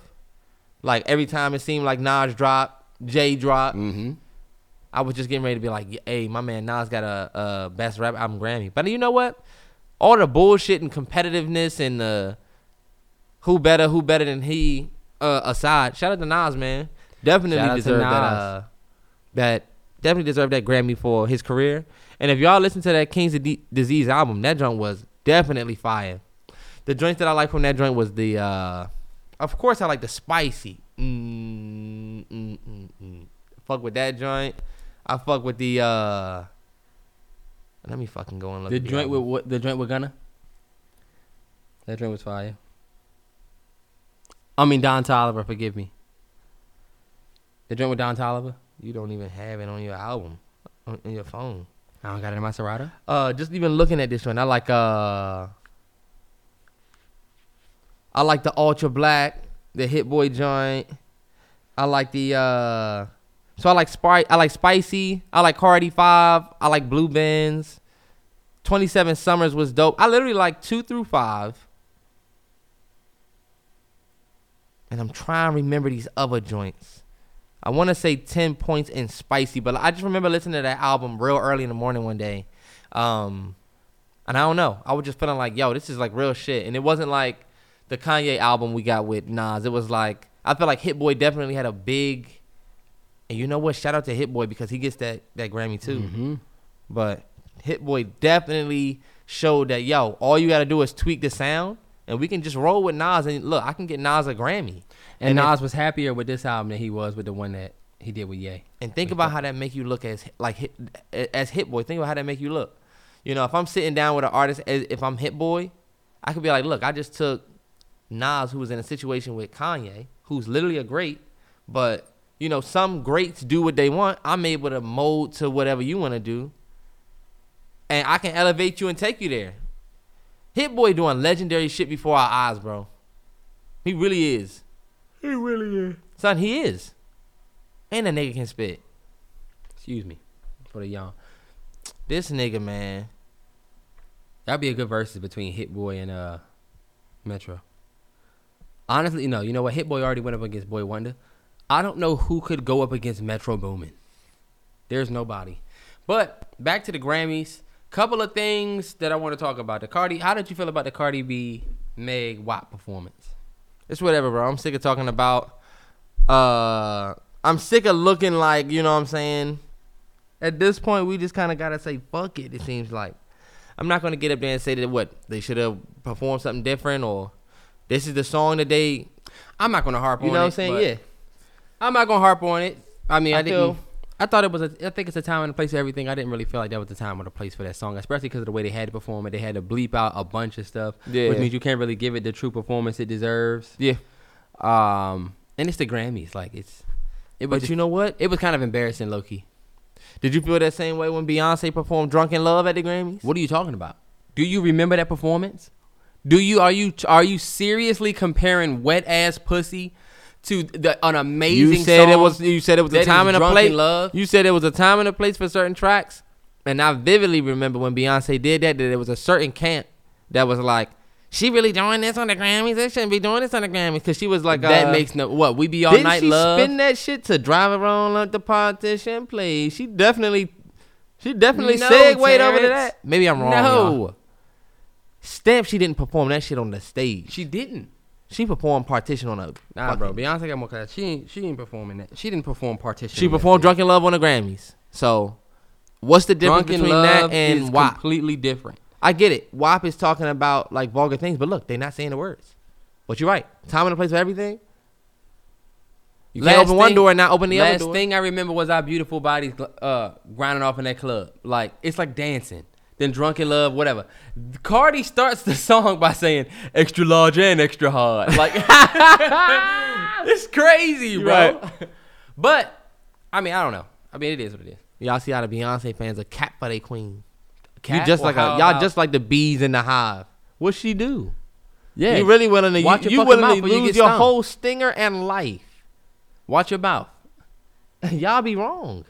Like every time it seemed like Nas dropped, Jay dropped. Mm-hmm. I was just getting ready to be like, hey, my man Nas got a, a best rap album Grammy. But you know what? All the bullshit and competitiveness and uh, who better, who better than he uh, aside. Shout out to Nas, man. Definitely deserved that. Uh, that definitely deserved that Grammy for his career. And if y'all listen to that King's of D- Disease album, that joint was definitely fire. The joints that I like from that joint was the, uh, of course, I like the spicy. Mm, mm, mm, mm. Fuck with that joint. I fuck with the uh Let me fucking go and look. The joint with what? The joint with Gunna. That joint was fire. I mean Don Toliver. Forgive me. The joint with Don Toliver. you don't even have it on your album on, on your phone. I don't got it in my Serato. Uh, just even looking at this one, I like uh, I like the Ultra Black, the Hit Boy joint. I like the uh, so I like Sprite. I like Spicy. I like Cardi Five. I like Blue Benz. Twenty Seven Summers was dope. I literally like two through five. And I'm trying to remember these other joints. I want to say 10 points in spicy, but I just remember listening to that album real early in the morning one day. Um, and I don't know. I was just feeling like, yo, this is like real shit. And it wasn't like the Kanye album we got with Nas. It was like, I feel like Hit Boy definitely had a big, and you know what? Shout out to Hit Boy because he gets that, that Grammy too. Mm-hmm. But Hit Boy definitely showed that, yo, all you got to do is tweak the sound and we can just roll with Nas. And look, I can get Nas a Grammy. And, And if- Nas was happier with this album than he was with the one that he did with Ye. And think about how that make you look as like hit, as Hit Boy. Think about how that make you look. You know, if I'm sitting down with an artist, if I'm Hit Boy, I could be like, look, I just took Nas, who was in a situation with Kanye, who's literally a great, but you know, some greats do what they want. I'm able to mold to whatever you want to do, and I can elevate you and take you there. Hit Boy doing legendary shit before our eyes, bro. He really is. He really is. Son, he is. And the nigga can spit. Excuse me for the young. This nigga, man. That'd be a good versus between Hit Boy and uh Metro. Honestly, no. You know what? Hit Boy already went up against Boy Wonder. I don't know who could go up against Metro Boomin. There's nobody. But back to the Grammys. Couple of things that I want to talk about. The Cardi. How did you feel about the Cardi B Meg WAP performance? It's whatever, bro. I'm sick of talking about. Uh, I'm sick of looking like you know what I'm saying. At this point, we just kind of gotta say fuck it. It seems like I'm not gonna get up there and say that what they should have performed something different or this is the song that they. I'm not gonna harp You on You know what I'm saying? Yeah. I'm not gonna harp on it. I mean, I, I didn't. feel- I thought it was. A, I think it's a time and a place for everything. I didn't really feel like that was the time or the place for that song, especially because of the way they had to perform it. They had to bleep out a bunch of stuff, Yeah. which means you can't really give it the true performance it deserves. Yeah. Um, and it's the Grammys. Like it's. It was. But you know what? it was kind of embarrassing, Loki. Did you feel that same way when Beyonce performed "Drunk in Love" at the Grammys? What are you talking about? Do you remember that performance? Do you are you are you seriously comparing wet ass pussy to the, an amazing? You said it was. You said it was a time and a place. Love? You said it was a time and a place for certain tracks, and I vividly remember when Beyonce did that. That there was a certain camp that was like, "She really doing this on the Grammys? They shouldn't be doing this on the Grammys." Because she was like, that uh, makes no what we be all Didn't night she love. spin that shit to drive around like the politician plays? She definitely, she definitely No, segued over to that. Maybe I'm wrong. no, y'all. Stamp. She didn't perform that shit on the stage. she didn't. She performed partition on a. Nah, bro. Beyonce got more class. She ain't. She ain't performing that. She didn't perform partition. She on that performed. "Drunk in Love" on the Grammys. So, what's the difference Drunken between love that and WAP? completely different. I get it. WAP is talking about like vulgar things, but look, they're not saying the words. But you're right. Time and a place for everything. You can't open one door and not open the other Last door. thing I remember was our beautiful bodies uh, grinding off in that club. Like it's like dancing. Then drunk in love, whatever. Cardi starts the song by saying extra large and extra hard. Like it's crazy, bro. right. But I mean, I don't know. I mean, it is what it is. Y'all see how the Beyonce fans are cat for their queen. Cat you just like a y'all just like the bees in the hive. What she do? yeah. You really willing to Watch you, your you willing mouth to when you lose your stung. whole stinger and life? Watch your mouth. y'all be wrong.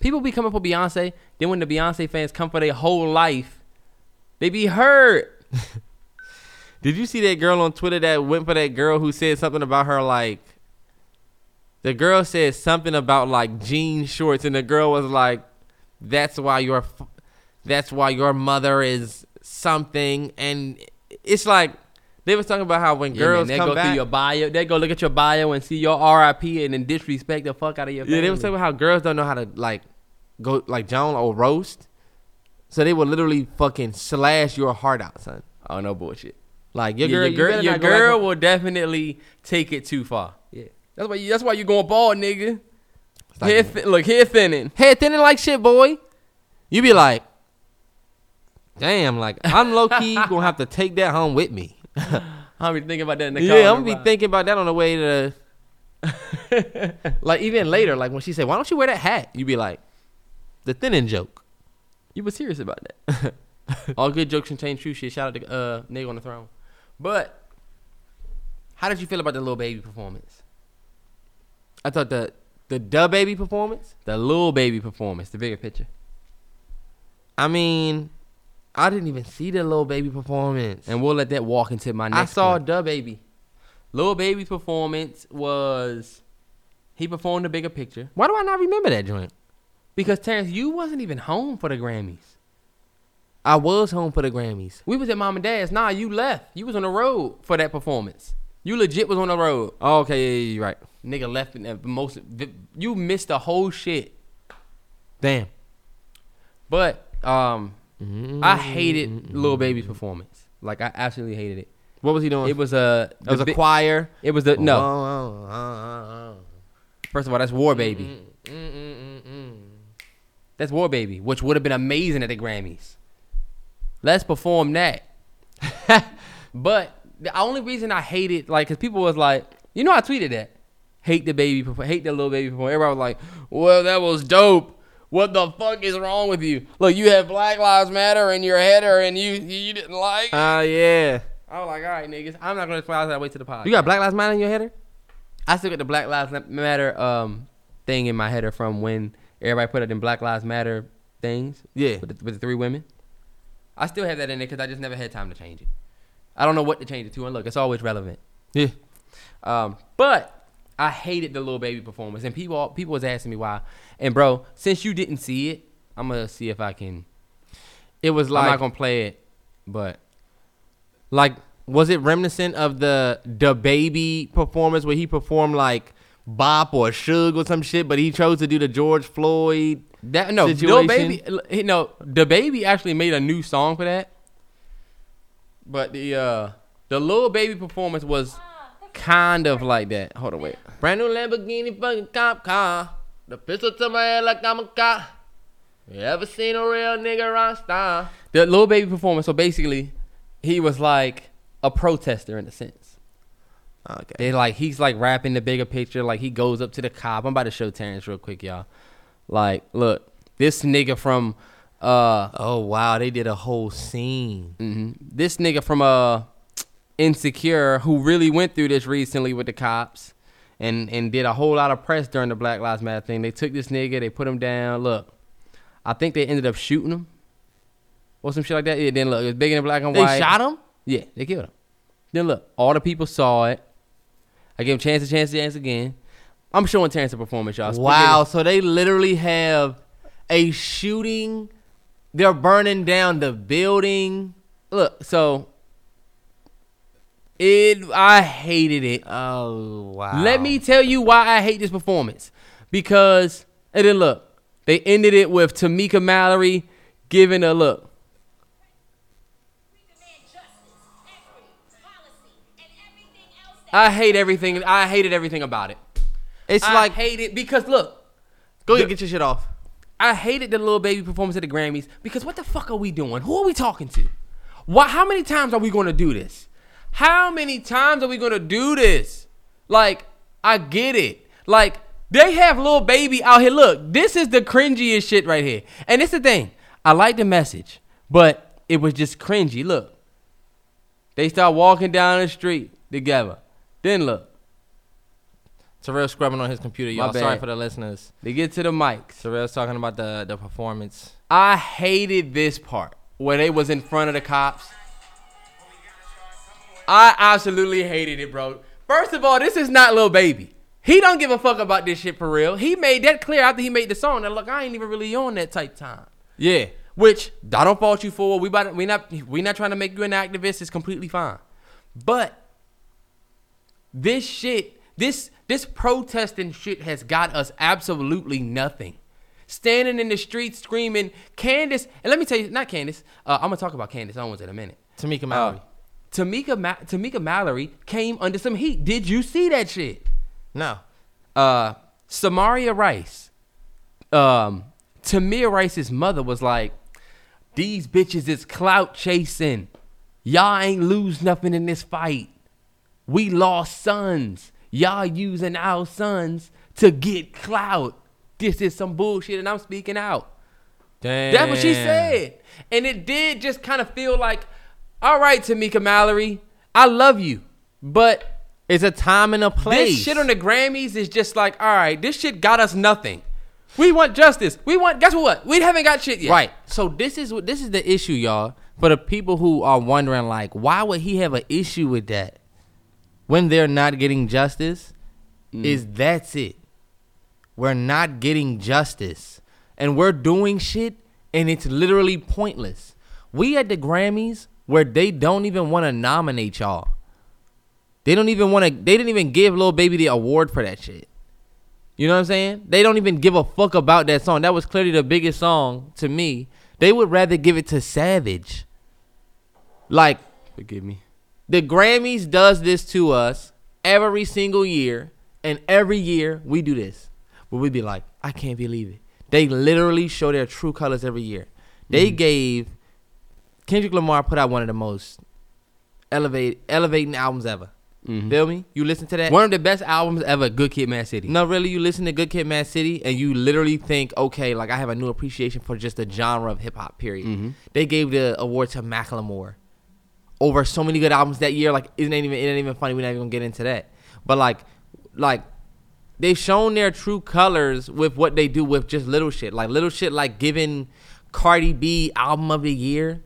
People be coming for Beyonce. Then when the Beyonce fans come for their whole life, they be hurt. Did you see that girl on Twitter that went for that girl who said something about her like the girl said something about like jean shorts and the girl was like that's why your that's why your mother is something and it's like they was talking about how when Yeah, man, girls they come go back through your bio. They go look at your bio and see your RIP and then disrespect the fuck out of your. Yeah, they was talking about how girls don't know how to like go like Joan or roast. So they would literally fucking slash your heart out, son. Oh no bullshit. Like your Yeah, girl, your girl, better your not go back girl on- will definitely take it too far. Yeah, that's why. You, that's why you going bald, nigga. Like- thi- look, hair thinning. head thinning like shit, boy. You be like, damn, like I'm low key gonna have to take that home with me. I'll be thinking about that in the car. Yeah, I'm gonna be thinking about that on the way to. like even later, like when she said, "Why don't you wear that hat?" You be like, "The thinning joke." You were serious about that. All good jokes contain true shit. Shout out to uh, nigga on the throne. But how did you feel about the Lil Baby performance? I thought the the DaBaby performance. The Lil Baby performance, the bigger picture. I mean, I didn't even see the Lil Baby performance. And we'll let that walk into my next. I saw dub baby. Lil Baby's performance was he performed the bigger picture Why do I not remember that joint? because Terrence, you wasn't even home for the Grammys. I was home for the Grammys. We was at mom and dad's. Nah, you left. You was on the road for that performance. You legit was on the road. Oh, okay, yeah, yeah, you're right. Nigga left in the most. You missed the whole shit. Damn. But um, Mm-hmm. I hated Lil Baby's performance. Like I absolutely hated it. What was he doing? It was a. it was a bi- choir. It was the no. Oh, oh, oh, First of all, that's War Baby. oh. Mm, mm, mm, mm. That's War Baby, which would have been amazing at the Grammys. Let's perform that. but the only reason I hated, it, like, cause people was like, you know, I tweeted that, hate the baby, hate the Lil Baby. Everybody was like, well, that was dope. What the fuck is wrong with you? Look, you have Black Lives Matter in your header, and you you didn't like. Ah, yeah. I was like, all right, niggas, I'm not gonna explain. I was like, wait to the podcast. You got Black Lives Matter in your header? I still got the Black Lives Matter um thing in my header from when everybody put it in Black Lives Matter things. Yeah. with the, with the three women. I still have that in there because I just never had time to change it. I don't know what to change it to, and look, it's always relevant. Yeah. Um, but I hated the Lil Baby performance, and people people was asking me why. And bro, since you didn't see it, I'm gonna see if I can. It was like I'm not gonna play it, but like, was it reminiscent of the DaBaby performance where he performed like Bop or Suge or some shit, but he chose to do the George Floyd? that no, Situation. baby, know, DaBaby actually made a new song for that. But the uh the Lil Baby performance was kind of like that. Hold on, wait. Brand new Lamborghini fucking cop car. The pistol to my head like I'm a cop. You ever seen a real nigga rock star? The Lil Baby performance. So basically, he was like a protester in a sense. Okay. They like he's like rapping the bigger picture. Like he goes up to the cop. I'm about to show Terrence real quick, y'all. Like, look, this nigga from uh, Oh wow, they did a whole scene. mhm. this nigga from uh, Insecure, who really went through this recently with the cops, and and did a whole lot of press during the Black Lives Matter thing. They took this nigga, they put him down. Look, I think they ended up shooting him or some shit like that. Yeah, then look, it was big in black and They white. They shot him. Yeah, they killed him. Then look, all the people saw it. I gave him chance to chance to chance again. I'm showing Terrence a performance, y'all. Wow, so they literally have a shooting. They're burning down the building. Look, so it I hated it. Oh wow. Let me tell you why I hate this performance. Because and then look, they ended it with Tamika Mallory giving a look. We demand justice, equity, policy, and everything else that I hate everything. I hated everything about it. It's I like hate it because look, go ahead the- get your shit off. I hated the Lil Baby performance at the Grammys because what the fuck are we doing? Who are we talking to? Why? How many times are we going to do this? How many times are we to do this? Like, I get it. Like, they have Lil Baby out here. Look, this is the cringiest shit right here. And it's the thing. I like the message, but it was just cringy. Look, they start walking down the street together. Then look, Terrell scrubbing on his computer, y'all. Sorry for the listeners. they get to the mics. Terrell's talking about the the performance. I hated this part where they was in front of the cops. I absolutely hated it, bro. First of all, this is not Lil Baby. He don't give a fuck about this shit for real. He made that clear after he made the song. That look, I ain't even really on that type time. Yeah. Which I don't fault you for. We about we not we not trying to make you an activist. It's completely fine. But this shit, this this protesting shit has got us absolutely nothing. Standing in the street screaming, Candace, and let me tell you, not Candace. Uh, I'm gonna talk about Candace Owens in a minute. Tamika Uh, Mallory. Tamika Ma- Tamika Mallory came under some heat. Did you see that shit? no. uh Samaria Rice, um, Tamir Rice's mother was like, These bitches is clout chasing. Y'all ain't lose nothing in this fight. We lost sons. Y'all using our sons to get clout. This is some bullshit, and I'm speaking out. Damn. That's what she said. And it did just kind of feel like, all right, Tamika Mallory, I love you. But It's a time and a place. this shit on the Grammys is just like, all right, this shit got us nothing. We want justice. We want, guess what? We haven't got shit yet. Right. So this is what this is the issue, y'all. For the people who are wondering, like, why would he have an issue with that when they're not getting justice? Mm. Is that's it? We're not getting justice, and we're doing shit, and it's literally pointless. We at the Grammys where they don't even want to nominate y'all. They don't even want to. They didn't even give Lil Baby the award for that shit. You know what I'm saying? They don't even give a fuck about that song. That was clearly the biggest song to me. They would rather give it to Savage. Like Forgive me. the Grammys does this to us every single year, and every year we do this. Where we'd be like, I can't believe it. They literally show their true colors every year. They mm-hmm. gave Kendrick Lamar put out one of the most elevate elevating albums ever. Feel me? You listen to that? One of the best albums ever, Good Kid, Mad City. No, really, you listen to Good Kid, Mad City, and you literally think, okay, like I have a new appreciation for just the genre of hip hop. Period. Mm-hmm. They gave the award to Macklemore over so many good albums that year. Like, it ain't even it ain't even funny. We're not even gonna get into that. But like, like they've shown their true colors with what they do with just little shit. Like little shit, like giving Cardi B album of the year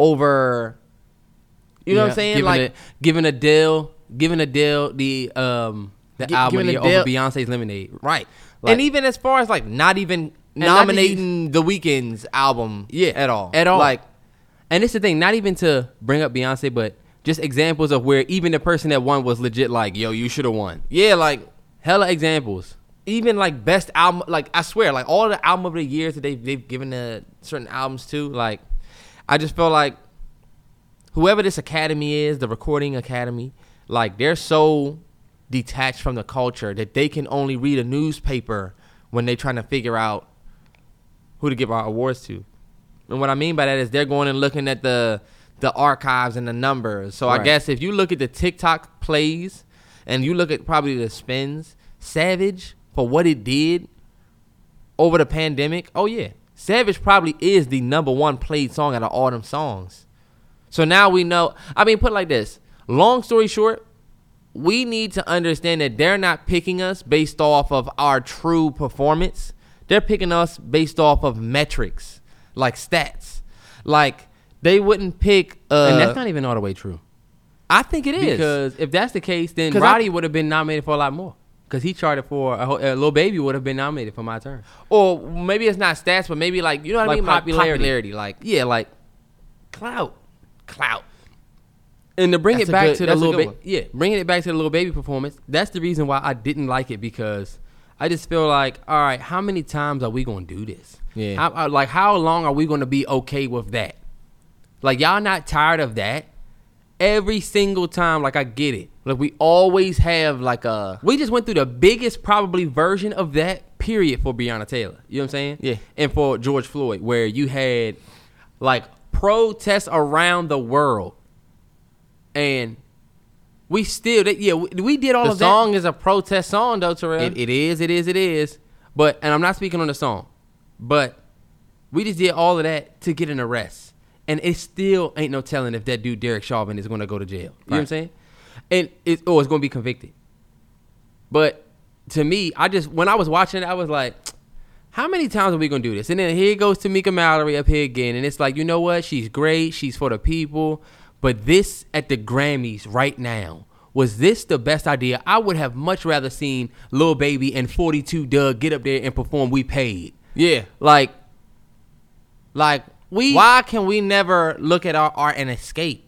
over. You know what I'm Yeah, saying? Giving like a, giving Adele, giving Adele the um the Gi- album the giving over Beyonce's Lemonade. Right. Like- and even as far as like not even not nominating the Weeknd's album Yeah, at all. at all. Like And it's the thing, not even to bring up Beyonce, but just examples of where even the person that won was legit like, yo, you should have won. yeah, like Hella examples. even like best album like I swear, like all the album of the years that they've they've given to certain albums to, like I just feel like whoever this academy is, the recording academy, like they're so detached from the culture that they can only read a newspaper when they're trying to figure out who to give our awards to. And what I mean by that is they're going and looking at the the archives and the numbers. So I guess if you look at the TikTok plays and you look at probably the spins, Savage for what it did over the pandemic, oh yeah. Savage probably is the number one played song out of all them songs. So now we know. I mean, put it like this. Long story short, we need to understand that they're not picking us based off of our true performance. They're picking us based off of metrics, like stats. Like they wouldn't pick. Uh, and that's not even all the way true. I think it is Because if that's the case, then Roddy would have been nominated for a lot more. Because he charted for a, whole, a Lil Baby would have been nominated for my turn. or maybe it's not stats, but maybe like you know what I Like mean, Like popularity. popularity. Like yeah, like clout, clout. And to bring That's it back good- to the Lil Baby, yeah, bringing it back to the Lil Baby performance. That's the reason why I didn't like it because I just feel like, all right, how many times are we gonna do this? Yeah. How, uh, like, how long are we gonna be okay with that? Like, y'all not tired of that? Every single time, like, I get it. Like we always have like a We just went through the biggest probably version of that period for Breonna Taylor. You know what I'm saying? Yeah. And for George Floyd, where you had like protests around the world, and we still, that yeah, we, we did all the of song is a protest song though, Terrell. It, it is, it is, it is. But and I'm not speaking on the song, but we just did all of that to get an arrest, and it still ain't no telling if that dude Derek Chauvin is going to go to jail. You know what I'm saying? And it's oh, it's going to be convicted. But to me, I just when I was watching it, I was like, how many times are we gonna do this? And then here goes Tamika Mallory up here again, and it's like, you know what? She's great. She's for the people. But this at the Grammys right now was this the best idea? I would have much rather seen Lil Baby and 42 Dugg get up there and perform "We Paid." yeah, Like like We- Why can we never look at our art and escape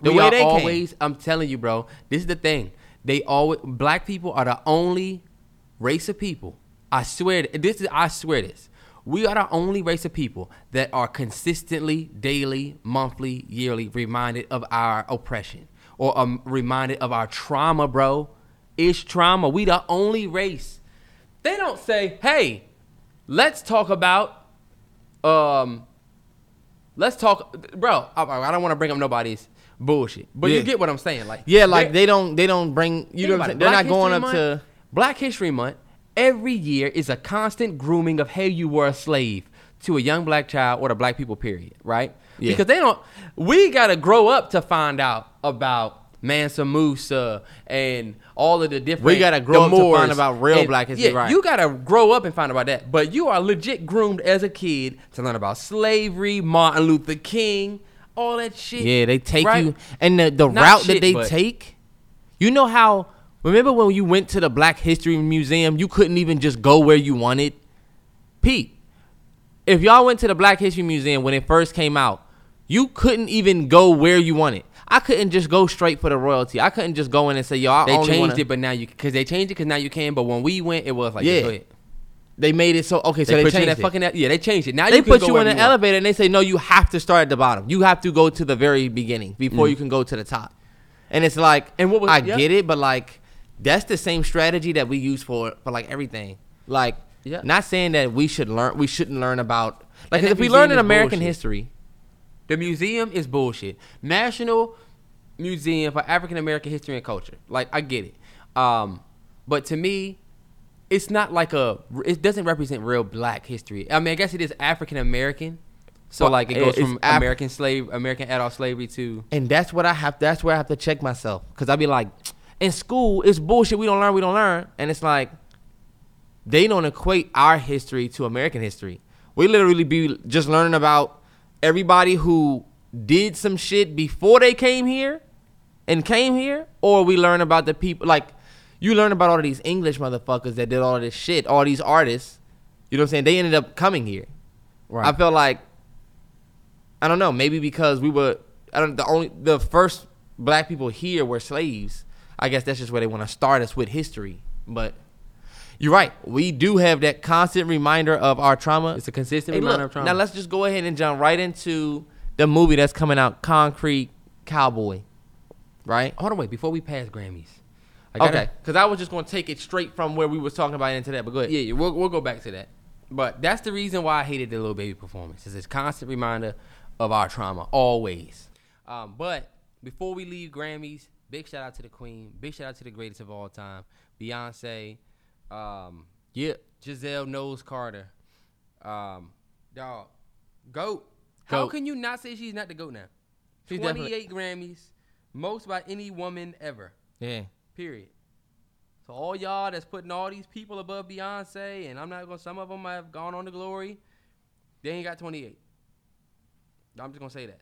the we way are they always? always. I'm telling you, bro. This is the thing. They always black people are the only race of people. I swear. This is. I swear this. We are the only race of people that are consistently, daily, monthly, yearly reminded of our oppression or um, reminded of our trauma, bro. It's trauma. We the only race. They don't say, "Hey, let's talk about um let's talk, bro. I, I don't want to bring up nobody's bullshit, but Yeah. you get what I'm saying. Like, Yeah, like they're- don't they don't bring you know what I'm saying? They're Black not going History up Month- to Black History Month. Every year is a constant grooming of hey, you were a slave to a young black child or the black people. Period. Right? Yeah. Because they don't. We gotta grow up to find out about Mansa Musa and all of the different. We gotta grow up to find Moors. about real And, black history, Yeah, right. you gotta grow up and find about that. But you are legit groomed as a kid to learn about slavery, Martin Luther King, all that shit. Yeah, they take right? you and the, the Not route shit, that they but- take. You know how remember when you went to the Black History Museum, you couldn't even just go where you wanted? Pete, if y'all went to the Black History Museum when it first came out, you couldn't even go where you wanted. I couldn't just go straight for the royalty. I couldn't just go in and say, "Yo, I They only changed wanna, it, but now you because they changed it because now you can. But when we went, it was like Yeah. yeah, go ahead. They made it so okay. So They, they, you in changed that it. fucking yeah. They changed it. Now they put you in an elevator and they say no you have to start at the bottom you have to go to the very beginning Mm. before you can go to the top and it's like And what was- i yeah. get it but like that's the same strategy that we use for for like everything like Yeah. not saying that we should learn we shouldn't learn about like if we learn in american bullshit. history The museum is bullshit. National Museum for African American History and Culture. Like I get it, um, but to me, it's not like a. It doesn't represent real Black history. I mean, I guess it is African American. So But like it it- goes from Af- American slave, American adult slavery to and that's what i have that's where i have to check myself because I'd be like in school it's bullshit we don't learn we don't learn and it's like they don't equate our history to American history. We literally be just learning about everybody who did some shit before they came here and came here, or we learn about the people like you learn about all of these English motherfuckers that did all this shit, all these artists. You know what I'm saying? They ended up coming here. Right. I felt like I don't know, maybe because we were I don't the only the first black people here were slaves. I guess that's just where they want to start us with history. But you're right. We do have that constant reminder of our trauma. It's a consistent Hey, reminder look, of trauma. Now let's just go ahead and jump right into the movie that's coming out, Concrete Cowboy. Right? Hold on, wait. Before we pass Grammys, I gotta- Okay. Because I was just going to take it straight from where we was talking about into that. But go ahead. Yeah, yeah, we'll we'll go back to that. But that's the reason why I hated the Lil Baby performance. It's this constant reminder of our trauma, always. Um, but before we leave Grammys, big shout out to the Queen. Big shout out to the greatest of all time, Beyonce. Um, Yeah. Giselle Knowles Carter. Um, dog, goat. How Goat. can you not say she's not the goat now? She's Twenty-eight Grammys, most by any woman ever. Yeah. Period. So all y'all that's putting all these people above Beyonce, and I'm not gonna. Some of them have gone on to glory. They ain't got 28. I'm just gonna say that.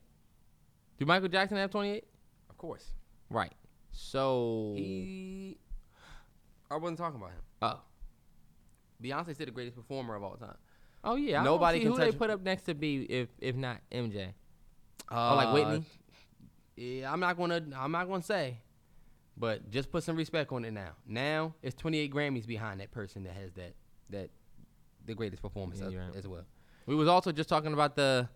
Do Michael Jackson have 28? Of course, Right. So. he. I wasn't talking about him. oh. Beyonce's still the greatest performer of all time. Oh yeah. Nobody can who they put up next to B if if not MJ. Uh, oh, like Whitney. Yeah, I'm not gonna. I'm not gonna say, but just put some respect on it now. Now it's 28 Grammys behind that person that has that that the greatest performance Yeah, as, right. as well. We was also just talking about the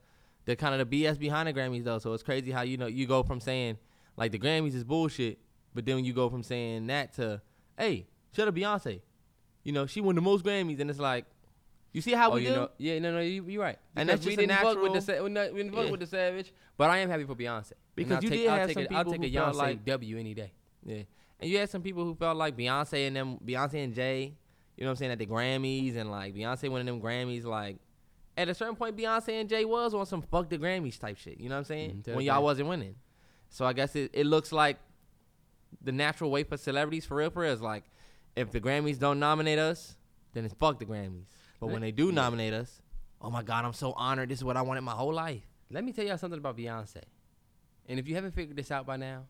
the kind of the BS behind the Grammys though. So it's crazy how you know you go from saying like the Grammys is bullshit, but then you go from saying that to hey, shut up Beyonce. You know, she won the most Grammys and it's like you see how oh, we you do? know, yeah, no, no, you, you're right. And that's we just a didn't fuck with the natural- we we didn't fuck Yeah. with the Savage, but I am happy for Beyonce Because you take, did I'll have take some a, I'll people take a who felt Beyonce like- W any day. Yeah. And you had some people who felt like Beyonce and them Beyonce and Jay, you know what I'm saying, at the Grammys and like Beyonce winning them Grammys, like at a certain point Beyonce and Jay was on some fuck the Grammys type shit. You know what I'm saying? Mhm, when y'all wasn't winning. So I guess it, it looks like the natural way for celebrities for real for real is like if the Grammys don't nominate us, then it's fuck the Grammys. But when they do nominate us, oh my god, I'm so honored. This is what I wanted my whole life. Let me tell y'all something about Beyonce. And if you haven't figured this out by now,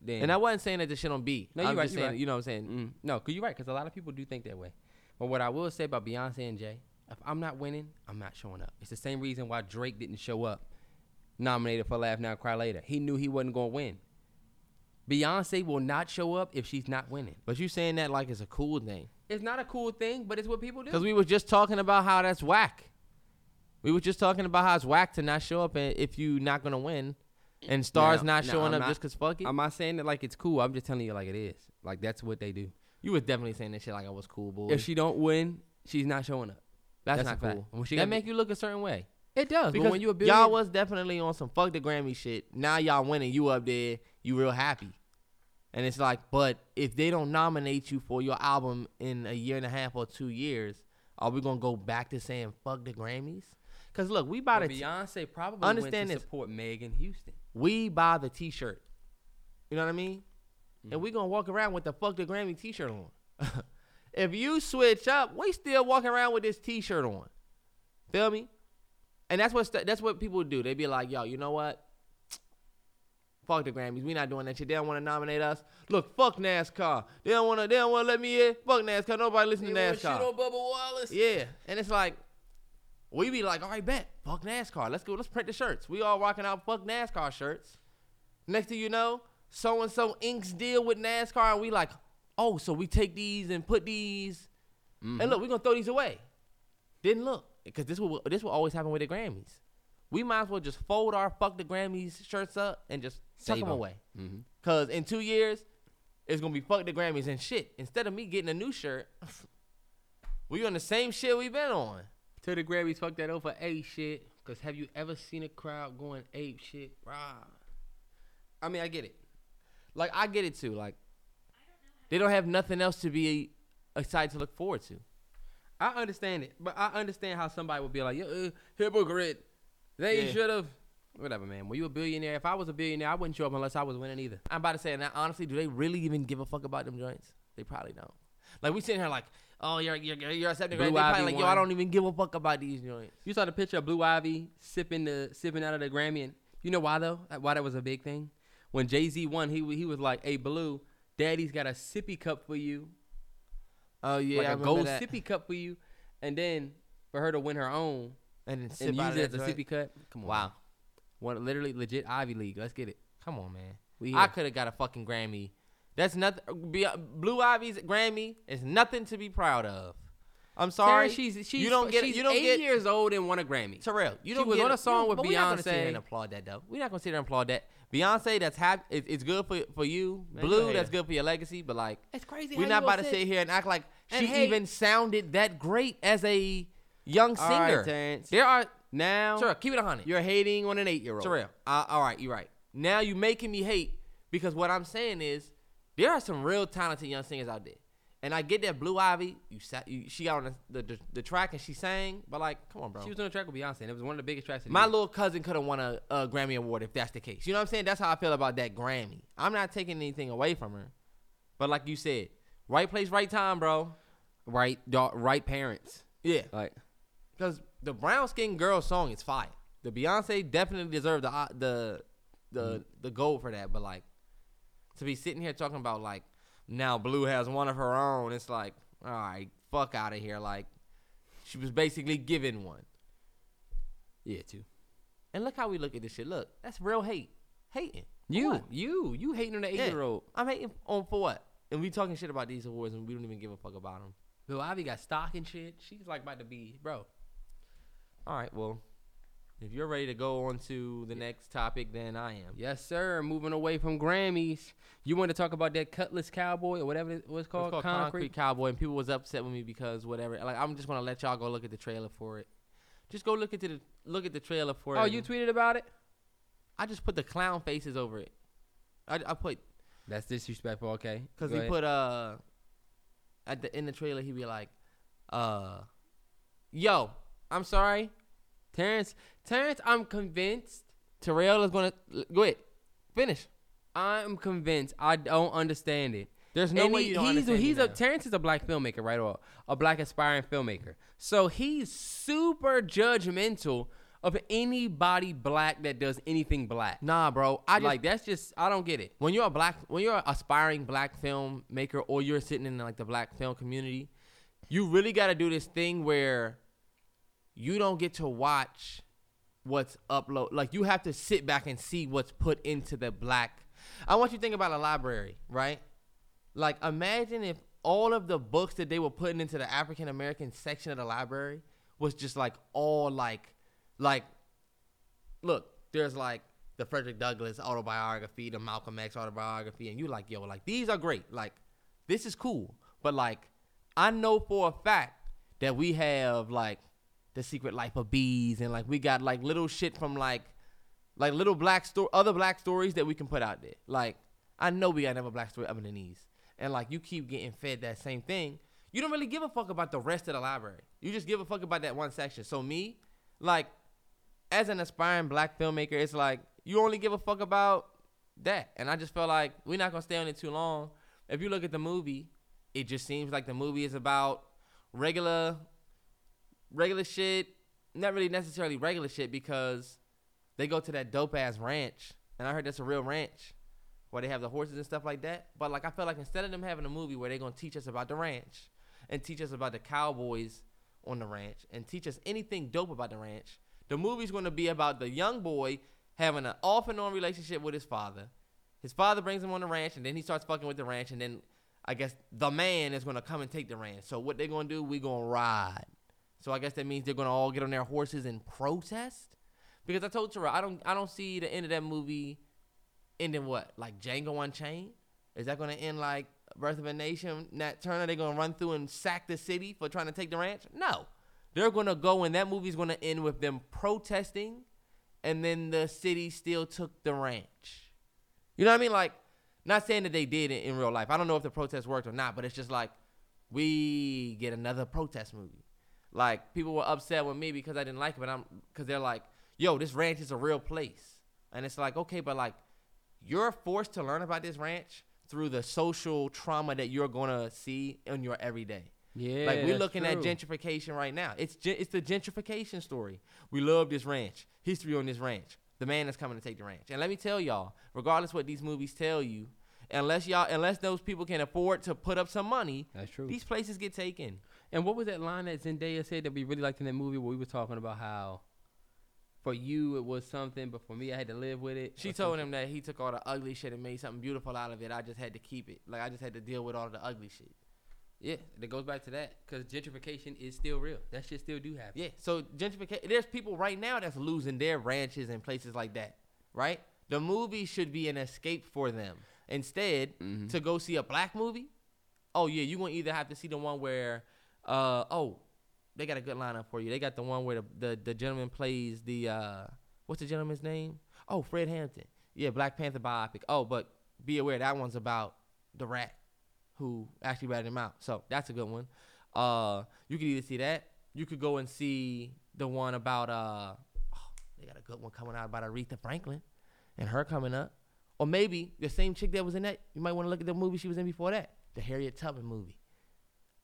then And I wasn't saying that this shit on B. No, you're right, saying, right. you know what I'm saying? Mm, no, cause you're right. Cause a lot of people do think that way. But what I will say about Beyonce and Jay, if I'm not winning, I'm not showing up. It's the same reason why Drake didn't show up, nominated for Laugh Now Cry Later. He knew he wasn't gonna win. Beyonce will not show up if she's not winning. But you saying that like it's a cool thing. It's not a cool thing, but it's what people do. Because we were just talking about how that's whack. We were just talking about how it's whack to not show up and if you're not gonna win, and stars not showing I'm up not- just cause fuck it. I'm not saying that like it's cool. I'm just telling you like it is. Like that's what they do. you was definitely saying that shit like I was cool, boy. If she don't win, she's not showing up. that's, that's not cool. When she that make you look a certain way. It does. Because but when you a y'all was definitely on some fuck the Grammy shit. Now y'all winning, you up there, you real happy. And it's like, but if they don't nominate you for your album in a year and a half or two years, are we gonna go back to saying fuck the Grammys? Cause look, we buy but the t- Beyonce probably Understand went to this. support Megan Houston. We buy the T-shirt. You know what I mean? Mm-hmm. And we gonna walk around with the fuck the Grammy T-shirt on. if you switch up, we still walking around with this T-shirt on. Feel me? And that's what st- that's what people do. They be like, yo, you know what? Fuck the Grammys. We not doing that shit. They don't want to nominate us. Look, fuck NASCAR. They don't want to. They don't want to let me in. Fuck NASCAR. Nobody listen to NASCAR. Bubba Wallace. Yeah, and it's like we be like, all right, bet, fuck NASCAR. Let's go. Let's print the shirts. We all rocking out fuck NASCAR shirts. Next thing you know, so and so inks deal with NASCAR, and we like, oh, so we take these and put these, and look, we gonna throw these away. Didn't look because this will this will always happen with the Grammys. We might as well just fold our fuck the Grammys shirts up and just tuck them, them 'em. away. Mm-hmm. Cause in two years, it's gonna be fuck the Grammys and shit. Instead of me getting a new shirt, we on the same shit we been on. To the Grammys, fuck that over ape shit. Cause have you ever seen a crowd going ape shit? Rah. I mean, I get it. Like I get it too. Like they don't have nothing else to be excited to look forward to. I understand it, but I understand how somebody would be like, "Yo, uh, hypocrite. They Yeah. should have." Whatever, man. When you a billionaire, if I was a billionaire, I wouldn't show up unless I was winning either. I'm about to say, now honestly, do they really even give a fuck about them joints? They probably don't. Like we sitting here like, oh, you're you're you're accepting Blue Grammy. They probably Ivy like, yo. I don't even give a fuck about these joints. You saw the picture of Blue Ivy sipping the sipping out of the Grammy, and you know why though? Why that was a big thing? When Jay Z won, he he was like, "Hey, Blue, Daddy's got a sippy cup for you, Oh yeah, like I a gold that. sippy cup for you," and then for her to win her own and then sip and use it as a joint. sippy cup. Come on, Wow, one literally legit Ivy League. Let's get it. come on, man. We I could have got a fucking Grammy. That's nothing. Blue Ivy's Grammy is nothing to be proud of. I'm sorry. Sarah, she's she's you don't get. she's you don't eight get. years old and won a Grammy. Terrell, you She don't was get on a song with but We're not gonna sit here Beyonce. and applaud that though. We're not gonna sit there and applaud that. Beyonce, that's happy. It, it's good for for you. Man, Blue, that's good for your legacy. But like, It's crazy. we're not about to sit here and act like And she hey- even sounded that great as a young singer. There are Now Terrell, keep it a hundred. you're hating on an eight year old. Terrell, uh, all right, you're right. Now you're making me hate because what I'm saying is there are some real talented young singers out there, and I get that Blue Ivy, you, sat, you she got on the, the the track and she sang, but like, come on, bro. She was on the track with Beyonce, and it was one of the biggest tracks. My little cousin could have won a, a Grammy award if that's the case. You know what I'm saying? That's how I feel about that Grammy. I'm not taking anything away from her, but like you said, right place, right time, bro. right, right parents. Yeah, Like because the brown skin girl song is fire. The Beyonce definitely deserved the the the mm-hmm. the gold for that. But like to be sitting here talking about like now Blue has one of her own, it's like all right, fuck out of here. Like she was basically given one. yeah, too. And look how we look at this shit. Look, that's real hate, hating. You, you, you hating on the eight Yeah. year old. I'm hating on for what? And we talking shit about these awards and we don't even give a fuck about them. Lil Ivy got stock and shit. She's like about to be, bro. All right, well, if you're ready to go on to the next topic, then I am. Yes, sir. Moving away from Grammys. You want to talk about that Cutlass Cowboy or whatever it was called? called Concrete. Cowboy, and people was upset with me because whatever. Like I'm just gonna let y'all go look at the trailer for it. Just go look at the look at the trailer for it. Oh, you tweeted about it? I just put the clown faces over it. I, I put That's disrespectful. Okay. because he ahead. put uh at the in the trailer he be like, uh, yo, I'm sorry, Terrence. Terrence, I'm convinced. Terrell is gonna go ahead, finish. I'm convinced. I don't understand it. There's no And way he- you don't he's understand he's a now. Terrence is a black filmmaker, right? Or a black aspiring filmmaker. So he's super judgmental of anybody black that does anything black. Nah, bro, I just, like that's just I don't get it. when you're a black when you're an aspiring black filmmaker or you're sitting in like the black film community you really got to do this thing where you don't get to watch what's upload like you have to sit back and see what's put into the black i want you to think about a library right like imagine if all of the books that they were putting into the african american section of the library was just like all like like look, there's like the Frederick Douglass autobiography, the Malcolm X autobiography, and you like, yo, like these are great. Like, this is cool. But like, I know for a fact that we have like The Secret Life of Bees, and like we got like little shit from like like little black story, other black stories that we can put out there. Like I know we got another black story other than these, and like you keep getting fed that same thing. You don't really give a fuck about the rest of the library. You just give a fuck about that one section. So me, like, as an aspiring black filmmaker, it's like you only give a fuck about that. And I just felt like we're not gonna stay on it too long. If you look at the movie, it just seems like the movie is about regular regular shit. Not really necessarily regular shit because they go to that dope ass ranch. And I heard that's a real ranch where they have the horses and stuff like that. But like I feel like instead of them having a movie where they're gonna teach us about the ranch and teach us about the cowboys on the ranch and teach us anything dope about the ranch, the movie's gonna be about the young boy having an off and on relationship with his father. His father brings him on the ranch and then he starts fucking with the ranch and then I guess the man is gonna come and take the ranch. So what they're gonna do, we gonna ride. So I guess that means they're gonna all get on their horses and protest. Because I told Tara, I don't I don't see the end of that movie ending what? Like Django Unchained? Is that gonna end like Birth of a Nation? Nat Turner, they gonna run through and sack the city for trying to take the ranch? No. They're gonna go and that movie's gonna end with them protesting and then the city still took the ranch. You know what I mean? Like, not saying that they did in, in real life. I don't know if the protest worked or not, but it's just like we get another protest movie. Like people were upset with me because I didn't like it, but I'm because they're like, "Yo, this ranch is a real place," and it's like, okay, but like you're forced to learn about this ranch through the social trauma that you're gonna see in your everyday. Yeah, like we're that's looking at gentrification right now. It's gen- it's the gentrification story. We love this ranch. History on this ranch. The man is coming to take the ranch. And let me tell y'all, regardless what these movies tell you, unless y'all unless those people can afford to put up some money, That's true. These places get taken. And what was that line that Zendaya said that we really liked in that movie where we were talking about how for you it was something, but for me I had to live with it. She told some him that he took all the ugly shit and made something beautiful out of it. I just had to keep it. Like I just had to deal with all the ugly shit. shit. Yeah, it goes back to that because gentrification is still real. That shit still do happen. Yeah. So gentrification. There's people right now that's losing their ranches and places like that. Right. The movie should be an escape for them. Instead, Mm-hmm. to go see a black movie. Oh yeah, you're gonna either have to see the one where, uh oh, they got a good lineup for you. They got the one where the the, the gentleman plays the uh what's the gentleman's name? Oh, Fred Hampton. Yeah, Black Panther biopic. Oh, but be aware that one's about the rat who actually ratted him out. So that's a good one. Uh, you could either see that. You could go and see the one about uh, oh, they got a good one coming out about Aretha Franklin and her coming up. Or maybe the same chick that was in that. You might want to look at the movie she was in before that, the Harriet Tubman movie.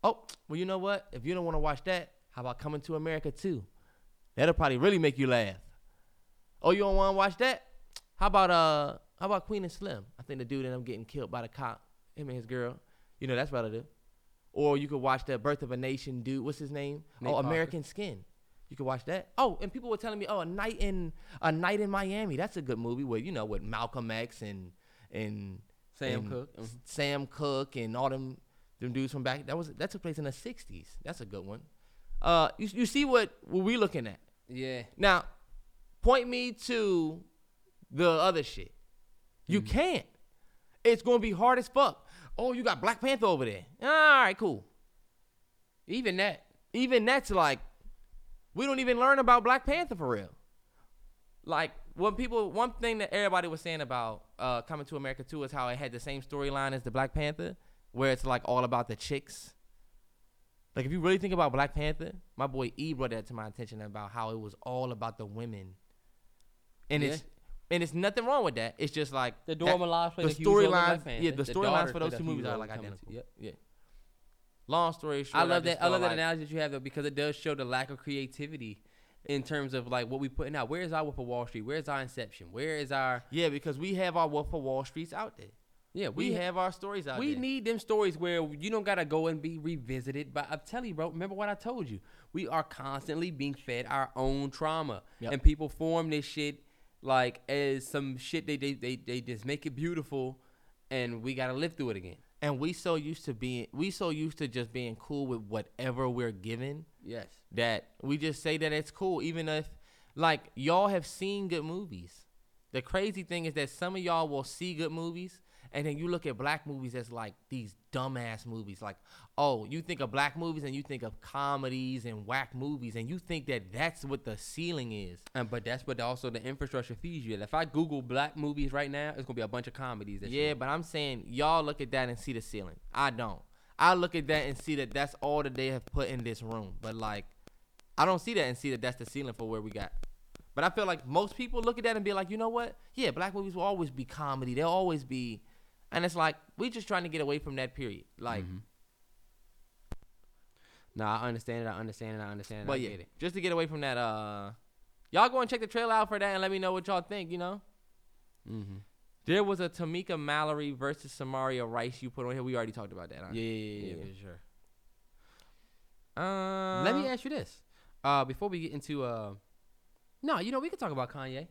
Oh, well, you know what? If you don't want to watch that, how about Coming to America too? That'll probably really make you laugh. Oh, you don't want to watch that? How about uh, how about Queen and Slim? I think the dude ended up getting killed by the cop. Him and his girl. You know that's relative. Or you could watch the Birth of a Nation dude. What's his name? Nate oh, Parker. American Skin. You could watch that. Oh, and people were telling me, oh, a night in a night in Miami. That's a good movie with you know with Malcolm X and and Sam and Cooke. Mhm. Sam Cooke and all them them dudes from back. That was that took place in the '60s. That's a good one. Uh, you you see what what we looking at Yeah. now? Point me to the other shit. You can't. It's gonna be hard as fuck. Oh, you got Black Panther over there. All right, cool. Even that. Even that's like, we don't even learn about Black Panther for real. Like when people, one thing that everybody was saying about uh, Coming to America too is how it had the same storyline as the Black Panther, where it's like all about the chicks. Like if you really think about Black Panther, my boy E brought that to my attention about how it was all about the women, and it's and it's nothing wrong with that. It's just like The Dora the a huge role in Black storylines, yeah, the The storylines for those two movies are like identical. to- Yep, yeah. Long story short, I love just that. I love that like- analogy that you have though because it does show the lack of creativity in terms of like what we putting out. Where is our Wolf of Wall Street? Where is our Inception? Where is our Yeah, because we have our Wolf of Wall Streets out there. Yeah? We, have our stories out we there. need them stories where you don't gotta go and be revisited. But I'm telling you, bro, remember what I told you? We are constantly being fed our own trauma, Yep. and people form this shit like as some shit they they they, they just make it beautiful, and we gotta live through it again. and we so used to being we so used to just being cool with whatever we're given Yes. that we just say that it's cool even if like y'all have seen good movies the crazy thing is that some of y'all will see good movies And then you look at black movies as like these dumbass movies. Like, oh, you think of black movies and you think of comedies and whack movies, and you think that that's what the ceiling is. And but that's what also the infrastructure feeds you. If I Google black movies right now, it's gonna be a bunch of comedies. Yeah, but I'm saying y'all look at that and see the ceiling. I don't. I look at that and see that that's all that they have put in this room. But like, I don't see that and see that that's the ceiling for where we got. But I feel like most people look at that and be like, you know what? Yeah, black movies will always be comedy. They'll always be, and it's like we just trying to get away from that period. Like, Mm-hmm. Nah, I understand it. I understand it. I understand it. but I yeah, it. just to get away from that. Uh, y'all go and check the trailer out for that and let me know what y'all think. You know. Mm-hmm. There was a Tamika Mallory versus Samaria Rice you put on here. We already talked about that. Huh? Yeah, yeah, yeah, Yeah. for sure. Uh, Let me ask you this. Uh, before we get into uh, no, you know we could talk about Kanye.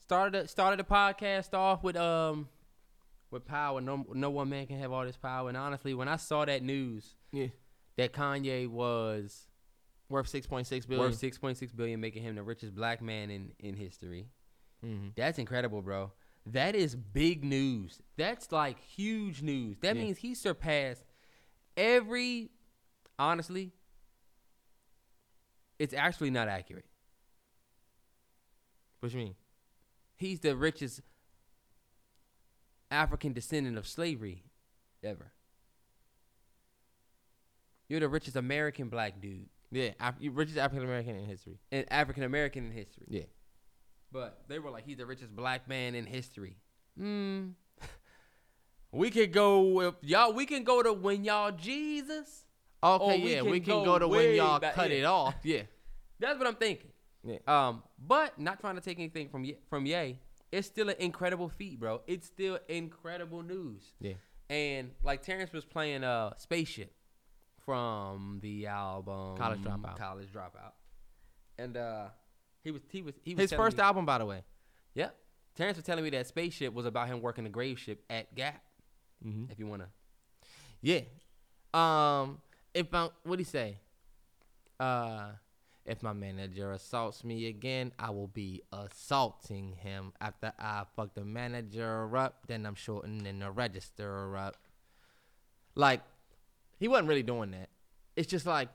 Started the, started the podcast off with um with power. No, no one man can have all this power. And honestly, when I saw that news Yeah. that Kanye was Worth six point six billion. worth six point six billion, making him the richest black man in in history. Mhm. That's incredible, bro. That is big news. That's like huge news. That Yeah. means he surpassed every. Honestly, it's actually not accurate. What you mean? He's the richest African descendant of slavery ever. You're the richest American black dude Yeah, Af- richest African American in history. and African American in history. Yeah. But they were like, he's the richest black man in history. Hmm. we could go if y'all. We can go to when y'all Jesus. Okay, we yeah, can we can go go, to when y'all back- cut yeah. it off. Yeah. That's what I'm thinking. Yeah. Um, but not trying to take anything from Ye- from Ye. It's still an incredible feat, bro. It's still incredible news. Yeah. And like Terrence was playing uh Spaceship from the album College Dropout. College Dropout. And uh he was he was he was His first me- album, by the way. Yep. Terrence was telling me that Spaceship was about him working the grave ship at Gap. Mhm. If you wanna Yeah. Um. If I, what he say? Uh, if my manager assaults me again, I will be assaulting him. After I fuck the manager up, then I'm shortening the register up. Like, he wasn't really doing that. It's just like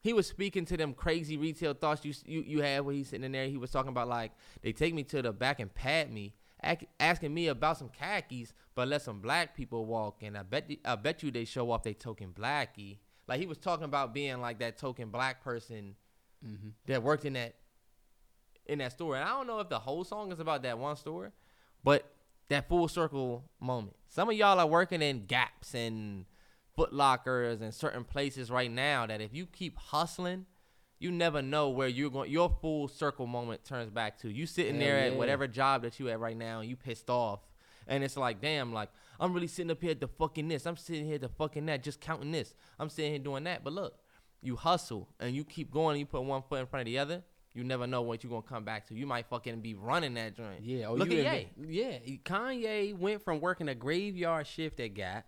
he was speaking to them crazy retail thoughts you you you had when he's sitting in there. He was talking about like they take me to the back and pat me, asking me about some khakis, but let some black people walk in. I bet I bet you they show off they token blackie. Like he was talking about being like that token black person mm-hmm. that worked in that in that store. And I don't know if the whole song is about that one store, but that full circle moment. Some of y'all are working in Gaps and Foot Lockers and certain places right now that if you keep hustling, you never know where you're going. Your full circle moment turns back to you sitting Hell there yeah. at whatever job that you at right now, and you pissed off. And it's like, damn, like I'm really sitting up here at the fucking this. I'm sitting here at the fucking that, just counting this. I'm sitting here doing that. But look, you hustle and you keep going. And you put one foot in front of the other. You never know what you're gonna come back to. You might fucking be running that joint. Yeah, oh, look you at Ye. Yeah, Kanye went from working a graveyard shift at Gap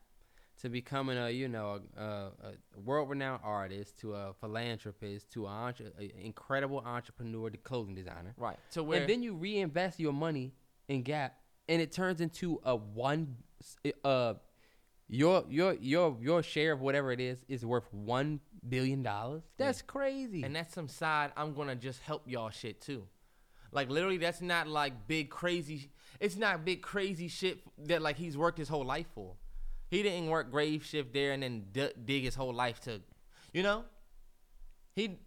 to becoming a you know a, a, a world-renowned artist to a philanthropist to an entre- incredible entrepreneur, to clothing designer. Right. To where and then you reinvest your money in Gap, and it turns into a one. Uh, your your your your share of whatever it is is worth one billion dollars. That's crazy. And that's some side I'm gonna just help y'all shit too. Like literally, that's not like big crazy. It's not big crazy shit that like he's worked his whole life for. He didn't work grave shift there and then d- dig his whole life to, you know. He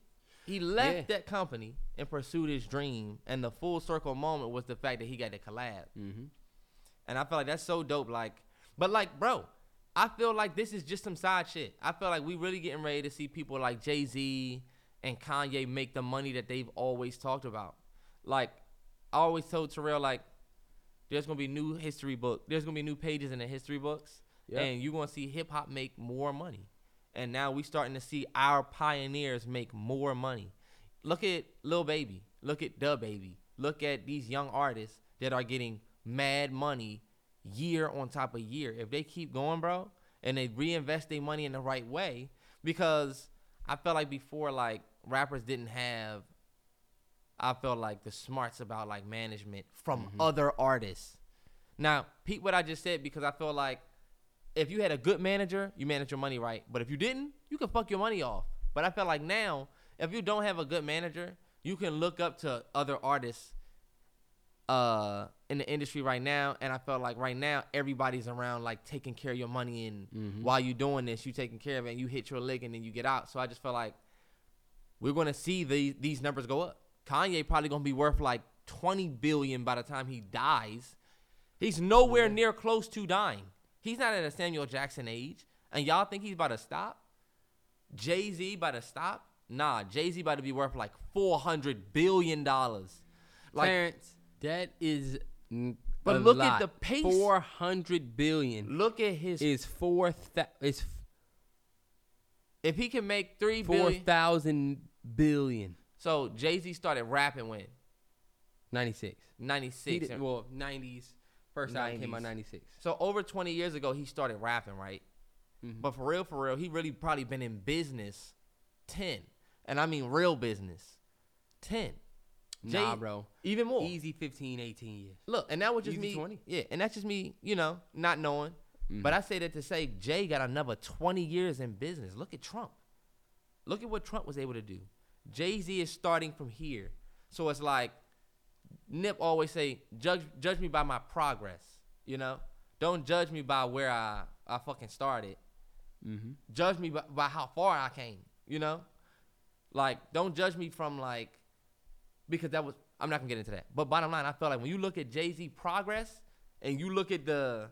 he left Yeah. that company and pursued his dream, and the full circle moment was the fact that he got the collab. mm-hmm. And I feel like that's so dope. Like, but like, bro, I feel like this is just some side shit. I feel like we really getting ready to see people like Jay Z and Kanye make the money that they've always talked about. Like, I always told Terrell, like, there's gonna be new history book. There's gonna be new pages in the history books, Yep. and you're gonna see hip hop make more money. And now we starting to see our pioneers make more money. Look at Lil Baby. Look at DaBaby. Look at these young artists that are getting mad money year on top of year. If they keep going, bro, and they reinvest their money in the right way, because I felt like before, like rappers didn't have I felt like the smarts about like management from mm-hmm. other artists. Now, Pete, what I just said because I feel like if you had a good manager, you manage your money right. But if you didn't, you can fuck your money off. But I feel like now, if you don't have a good manager, you can look up to other artists uh in the industry right now. And I felt like right now everybody's around like taking care of your money. And while you're doing this you taking care of it. And you hit your leg and then you get out. So I just felt like we're gonna see these these numbers go up. Kanye probably gonna be worth like 20 billion by the time he dies. He's nowhere near close to dying he's not at a Samuel Jackson age and y'all think he's about to stop Jay-Z about to stop nah Jay-Z about to be worth like 400 billion dollars like Clarence, that is. n- But look at the pace. Four hundred billion look at his is four. Th- is if he can make three four thousand billion. So Jay Z started rapping when Ninety six. ninety did, well, nineties. First album came out ninety six. So over twenty years ago, he started rapping, right? Mm-hmm. But for real, for real, he really probably been in business ten, and I mean real business ten. Nah, bro. Even more. Easy 15, 18 years. Look, and that was just Easy me. 20. Yeah, and that's just me. You know, not knowing. Mm-hmm. But I say that to say Jay got another twenty years in business. Look at Trump. Look at what Trump was able to do. Jay Z is starting from here, so it's like Nip always say, "Judge judge me by my progress." You know, don't judge me by where I I fucking started. Mm-hmm. Judge me by, by how far I came. You know, like don't judge me from like because that was I'm not gonna get into that. But bottom line, I feel like when you look at Jay Z progress and you look at the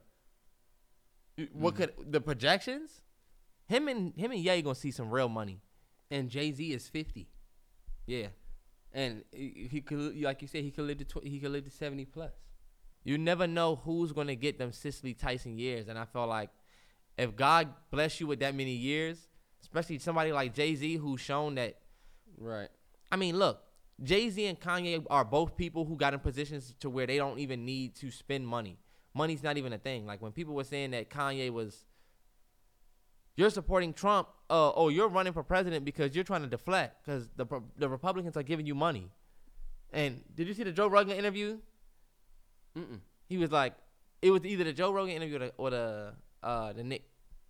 what could the projections, him and him and Ye gonna see some real money. And Jay Z is fifty. Yeah, And he could, like you said, he could live to tw- he could live to seventy plus. you never know who's gonna get them Cicely Tyson years, and I felt like if God bless you with that many years, especially somebody like Jay Z who's shown that Right. I mean, look, Jay Z and Kanye are both people who got in positions to where they don't even need to spend money. Money's not even a thing. Like when people were saying that Kanye was, you're supporting Trump. Uh, oh, you're running for president because you're trying to deflect because the the Republicans are giving you money. And did you see the Joe Rogan interview? Mm-mm. He was like, it was either the Joe Rogan interview or the, or the uh the Nick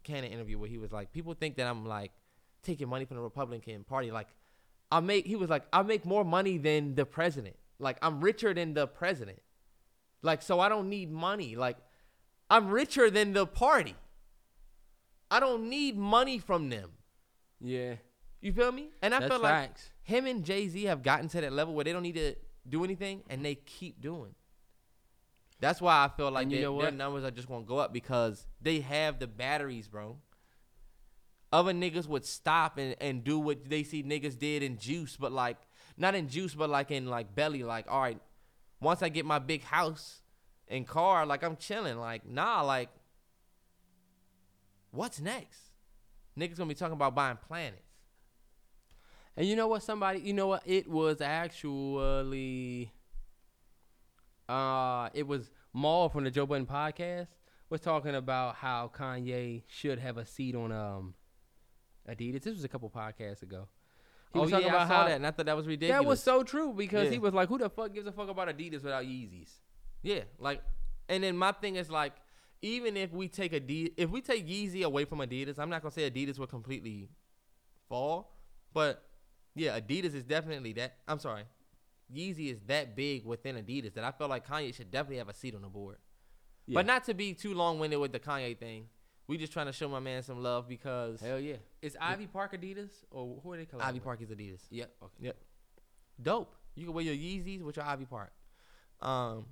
Cannon interview where he was like, people think that I'm like taking money from the Republican Party. Like, I make he was like, I make more money than the president. Like, I'm richer than the president. Like, so I don't need money. Like, I'm richer than the party. I don't need money from them. Yeah. You feel me? And I That's feel like facts. him and Jay Z have gotten to that level where they don't need to do anything and they keep doing. That's why I feel like And you their, know their what? numbers are just gonna go up because they have the batteries, bro. Other niggas would stop and, and do what they see niggas did in juice, but like not in juice, but like in like belly. Like, all right, once I get my big house and car, like I'm chilling. Like, nah, like what's next? Niggas gonna be talking about buying planets. And you know what? Somebody, you know what? It was actually, uh, it was Mal from the Joe Budden podcast was talking about how Kanye should have a seat on um Adidas. This was a couple podcasts ago. He oh was yeah, talking I about saw how that, and I thought that was ridiculous. that was so true because Yeah. he was like, "Who the fuck gives a fuck about Adidas without Yeezys?" Yeah, like, and then my thing is like, even if we take Adidas, if we take Yeezy away from Adidas, I'm not gonna say Adidas will completely fall, but yeah, Adidas is definitely that. I'm sorry, Yeezy is that big within Adidas that I feel like Kanye should definitely have a seat on the board. Yeah. But not to be too long winded with the Kanye thing. We just trying to show my man some love because Hell yeah! Is Ivy Park Adidas or who are they called? Ivy Park is Adidas. Yep. Okay. Yep. Dope. You can wear your Yeezys with your Ivy Park. Um,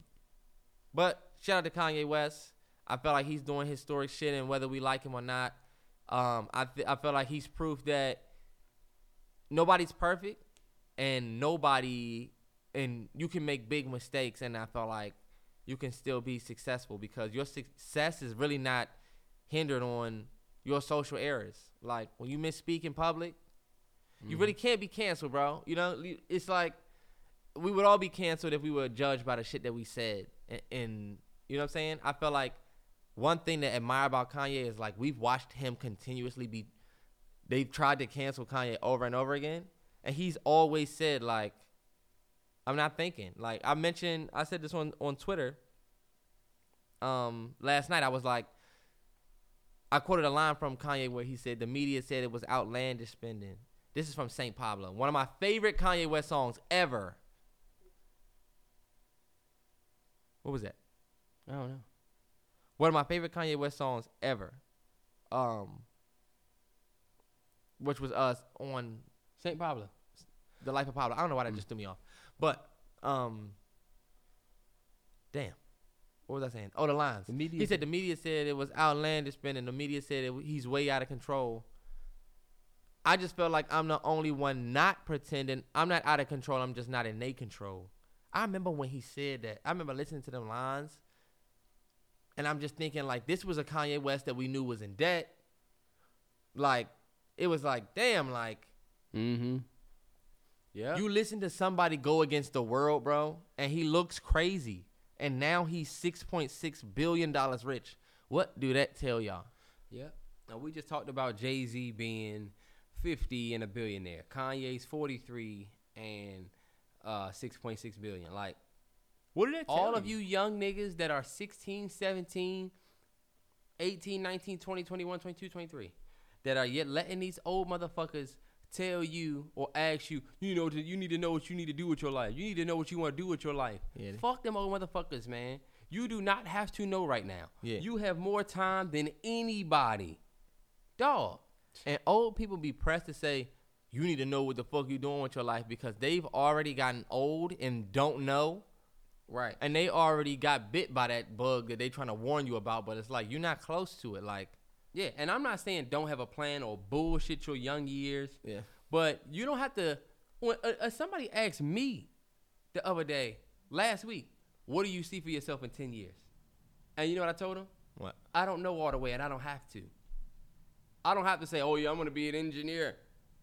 but shout out to Kanye West. I felt like he's doing historic shit, and whether we like him or not, um, I th- I feel like he's proof that nobody's perfect, and nobody, and you can make big mistakes, and I felt like you can still be successful because your success is really not hindered on your social errors. Like when you misspeak in public, you really can't be canceled, bro. You know, it's like we would all be canceled if we were judged by the shit that we said. And, and you know what I'm saying? I feel like one thing I admire about Kanye is like we've watched him continuously be. They've tried to cancel Kanye over and over again, and he's always said like, "I'm not thinking." Like I mentioned, I said this on on Twitter. um last night I was like I quoted a line from Kanye where he said the media said it was outlandish spending. This is from St. Pablo, one of my favorite Kanye West songs ever. What was that? I don't know. One of my favorite Kanye West songs ever. Um which was us on St. Pablo. The Life of Pablo. I don't know why that just threw me off. But um damn. What was I saying? Oh, the lines. The media- he said the media said it was outlandish spending. The media said it, he's way out of control. I just felt like I'm the only one not pretending. I'm not out of control. I'm just not in their control. I remember when he said that. I remember listening to them lines. And I'm just thinking like this was a Kanye West that we knew was in debt. Like it was like damn like Mm-hmm. Yeah. you listen to somebody go against the world, bro, and he looks crazy. And now he's six point six billion dollars rich. What do that tell y'all? Yeah. Now we just talked about Jay Z being fifty and a billionaire. Kanye's forty three and uh six point six billion. Like What did that all of you young niggas that are 16, 17, 18, 19, 20, 21, 22, 23 that are yet letting these old motherfuckers tell you or ask you, you know, you need to know what you need to do with your life. You need to know what you want to do with your life. Yeah. Fuck them old motherfuckers, man. You do not have to know right now. Yeah. You have more time than anybody. Dog. And old people be pressed to say, you need to know what the fuck you doing with your life because they've already gotten old and don't know. Right. And they already got bit by that bug that they trying to warn you about, but it's like you're not close to it. Like, Yeah, and I'm not saying don't have a plan or bullshit your young years. Yeah. But you don't have to. When uh, uh, somebody asked me the other day, last week, what do you see for yourself in ten years? And you know what I told him? what? I don't know all the way, and I don't have to. I don't have to say, oh yeah, I'm gonna be an engineer.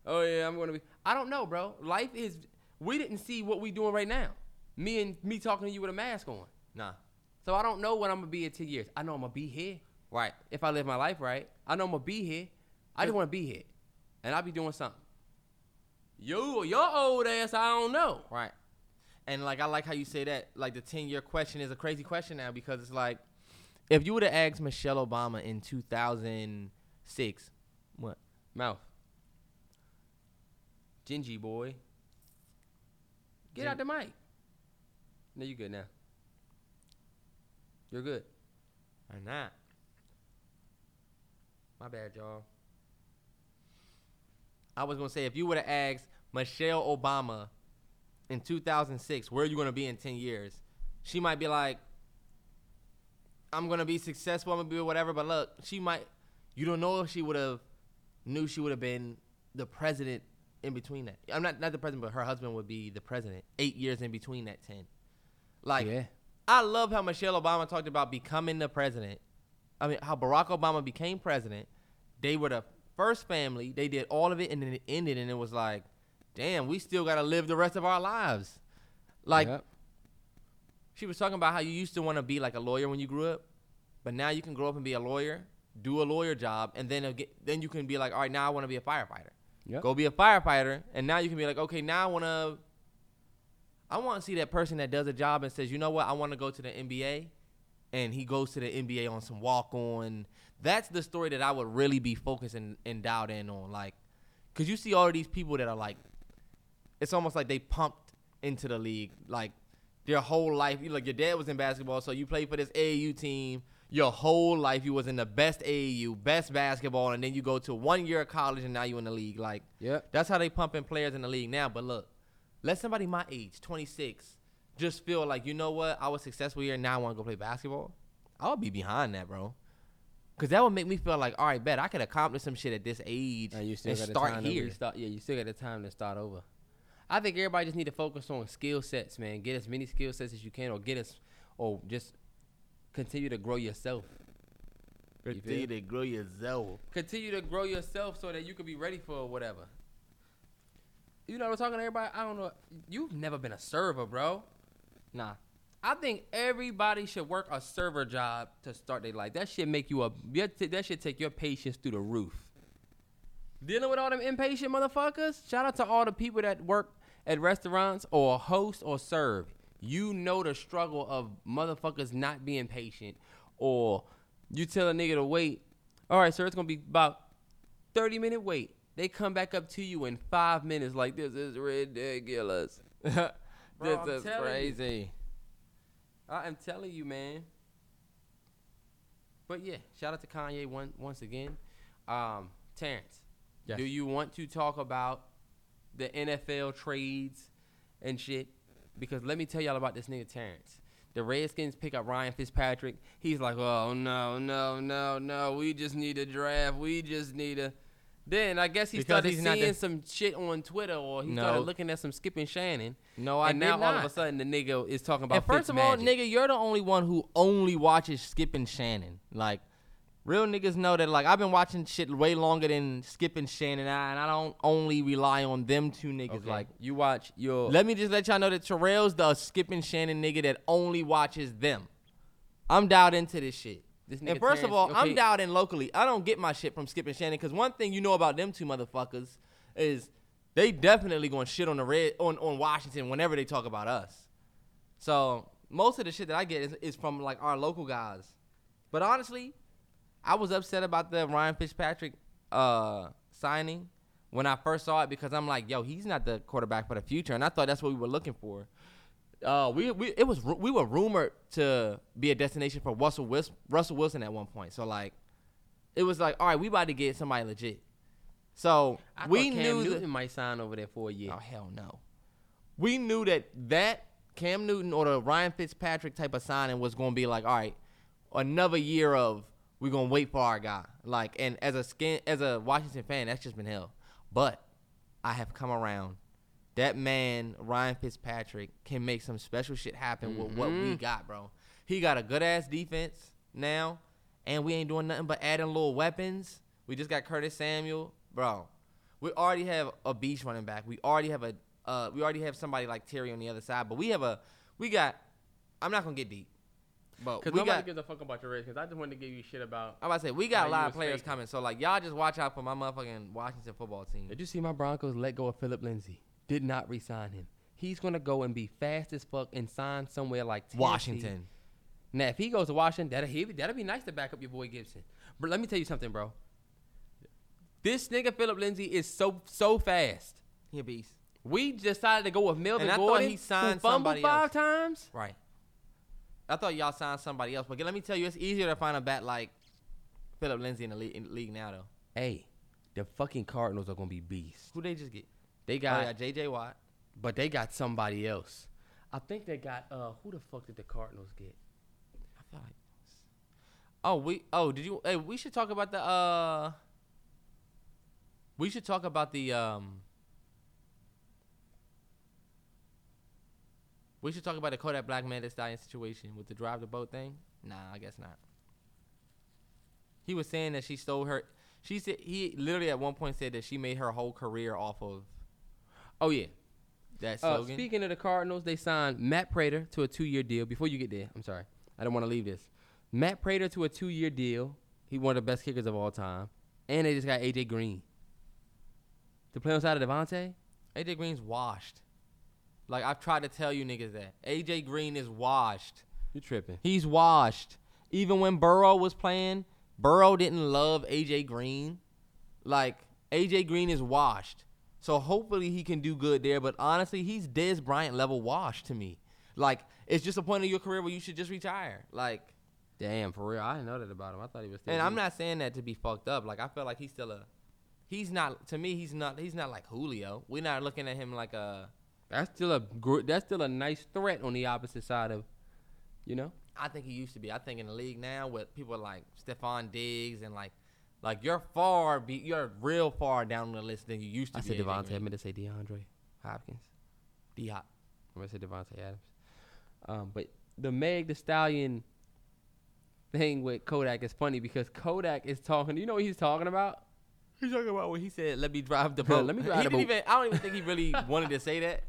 Oh yeah, I'm gonna be. I don't know, bro. Life is. We didn't see what we doing right now. Me and me talking to you with a mask on. Nah. So I don't know what I'm gonna be in ten years. I know I'm gonna be here. Right. If I live my life right, I know I'm gonna be here. I just want to be here, and I'll be doing something. You, your old ass, I don't know. Right. And like I like how you say that. Like the ten year question is a crazy question now because it's like, if you would have asked Michelle Obama in two thousand six, what? Mouth, Gingy boy, get out the mic. No, you good now. You're good. I'm not? My bad, y'all. I was gonna say if you would have asked Michelle Obama in 2006, where are you gonna be in 10 years? She might be like, I'm gonna be successful. I'm gonna be whatever. But look, she might. You don't know if she would have knew she would have been the president in between that. I'm not not the president, but her husband would be the president. Eight years in between that 10. Like, Yeah. I love how Michelle Obama talked about becoming the president. I mean, how Barack Obama became president. They were the first family. They did all of it, and then it ended, and it was like, damn, we still got to live the rest of our lives. Like, Yep. she was talking about how you used to want to be like a lawyer when you grew up, but now you can grow up and be a lawyer, do a lawyer job, and then get, then you can be like, all right, now I want to be a firefighter. Yep. Go be a firefighter, and now you can be like, okay, now I want to. I want to see that person that does a job and says, you know what, I want to go to the NBA, and he goes to the NBA on some walk on. That's the story that I would really be focusing and dialed in on, like, cause you see all of these people that are like, it's almost like they pumped into the league, like their whole life. You like your dad was in basketball, so you played for this AAU team. Your whole life you was in the best AAU, best basketball, and then you go to one year of college and now you in the league. Like, Yep. that's how they pumping players in the league now. But look, let somebody my age, 26, just feel like you know what, I was successful here, now I want to go play basketball. I would be behind that, bro. Cause that would make me feel like, all right, bet I could accomplish some shit at this age And you still and start here. restart. Yeah, you still got the time to start over. I think everybody just need to focus on skill sets, man. Get as many skill sets as you can, or get us, or just continue to grow yourself. You Continue feel? to grow yourself. Continue to grow yourself so that you can be ready for whatever. You know what I'm talking to everybody? I don't know. You've never been a server, bro. Nah. I think everybody should work a server job to start their life. That should make you a that should take your patience through the roof. Dealing with all them impatient motherfuckers. Shout out to all the people that work at restaurants or host or serve. You know the struggle of motherfuckers not being patient or you tell a nigga to wait. All right, sir, it's gonna be about thirty minute wait. They come back up to you in five minutes, like this is ridiculous. This is telling you. crazy. I am telling you, man. But yeah, shout out to Kanye one, once again. Um, Terrence, Yes. do you want to talk about the NFL trades and shit? Because let me tell y'all about this nigga Terrence. The Redskins pick up Ryan Fitzpatrick. He's like, oh no, no, no, no. We just need a draft. We just need a. Then I guess he Because started he's seeing the- some shit on Twitter, or he No. started looking at some Skip and Shannon. No, I and now all of a sudden the nigga is talking about. And first of all, nigga, you're the only one who only watches Skip and Shannon. Like, real niggas know that. Like, I've been watching shit way longer than Skip and Shannon, and I don't only rely on them two niggas. Okay. Like, you watch your. let me just let y'all know that Terrell's the Skip and Shannon nigga that only watches them. I'm dialed into this shit. This and nigga first of all, Terrence- I'm okay. dialed in locally. I don't get my shit from Skip and Shannon because one thing you know about them two motherfuckers is they definitely going shit on the red on, on Washington whenever they talk about us. So most of the shit that I get is, is from like our local guys. But honestly, I was upset about the Ryan Fitzpatrick uh, signing when I first saw it because I'm like, yo, he's not the quarterback for the future, and I thought that's what we were looking for. Uh, we, we it was we were rumored to be a destination for Russell Wilson, Russell Wilson at one point. So like, it was like, all right, we about to get somebody legit. So I we Cam knew Newton that, might sign over there for a year. Oh hell no. We knew that that Cam Newton or the Ryan Fitzpatrick type of signing was going to be like, all right, another year of we're going to wait for our guy. Like, and as a skin as a Washington fan, that's just been hell. But I have come around. That man, Ryan Fitzpatrick, can make some special shit happen with what we got, bro. He got a good ass defense now, and we ain't doing nothing but adding little weapons. We just got Curtis Samuel, bro. We already have a beast running back. We already have a uh, we already have somebody like Terry on the other side, but we have a we got. I'm not gonna get deep, but Because we nobody got. gives a fuck about your Redskins. I just wanted to give you shit about. I'm about to say we got a lot of players faking. coming, so like y'all just watch out for my motherfucking Washington football team. Did you see my Broncos let go of Phillip Lindsay? Did not re-sign him. He's gonna go and be fast as fuck and sign somewhere like Tennessee. Washington. Now, if he goes to Washington, that'll he, that'll be nice to back up your boy Gibson. But let me tell you something, bro. This nigga Phillip Lindsay is so so fast. He a beast. We decided to go with Melvin And I thought Gordon, he signed somebody five else. times. Right. I thought y'all signed somebody else, but let me tell you, it's easier to find a bat like Phillip Lindsay in the league, in the league now, though. Hey, the fucking Cardinals are gonna be beasts. Who they just get? They Oh, got, yeah, J.J. Watt. but they got somebody else. I think they got uh who the fuck did the Cardinals get? I feel like. Oh, we. Oh, did you? Hey, we should talk about the. uh We should talk about the. um We should talk about the Kodak Black Manta Stallion situation with the drive the boat thing. Nah, I guess not. He was saying that she stole her. She said he literally at one point said that she made her whole career off of Oh yeah. that Uh, speaking of the Cardinals, they signed Matt Prater to a two-year deal. Before you get there, I'm sorry, I don't want to leave this. Matt Prater to a two-year deal. He one of the best kickers of all time, and they just got AJ Green to play on side of Davante. AJ Green's washed. Like I've tried to tell you niggas that AJ Green is washed. You tripping? He's washed. Even when Burrow was playing, Burrow didn't love AJ Green. Like AJ Green is washed. So hopefully he can do good there. But honestly, he's Dez Bryant level wash to me. Like it's just a point in your career where you should just retire. Like, Damn, for real. I didn't know that about him. I thought he was. Still and I'm not saying that to be fucked up. Like I feel like he's still a. He's not to me. He's not. He's not like Julio. We're not looking at him like a. That's still a. gr- That's still a nice threat on the opposite side of, you know. I think he used to be. I think in the league now with people like Stefon Diggs and like, like you're far, be, you're real far down the list than you used to be. I be. said Davante. I meant to say DeAndre Hopkins. D Hop. I'm gonna say Davante Adams. Um, but the Meg Thee Stallion thing with Kodak is funny because Kodak is talking. You know what he's talking about? He's talking about when he said, "Let me drive the boat." let me drive he the didn't boat. Even, I don't even think he really wanted to say that.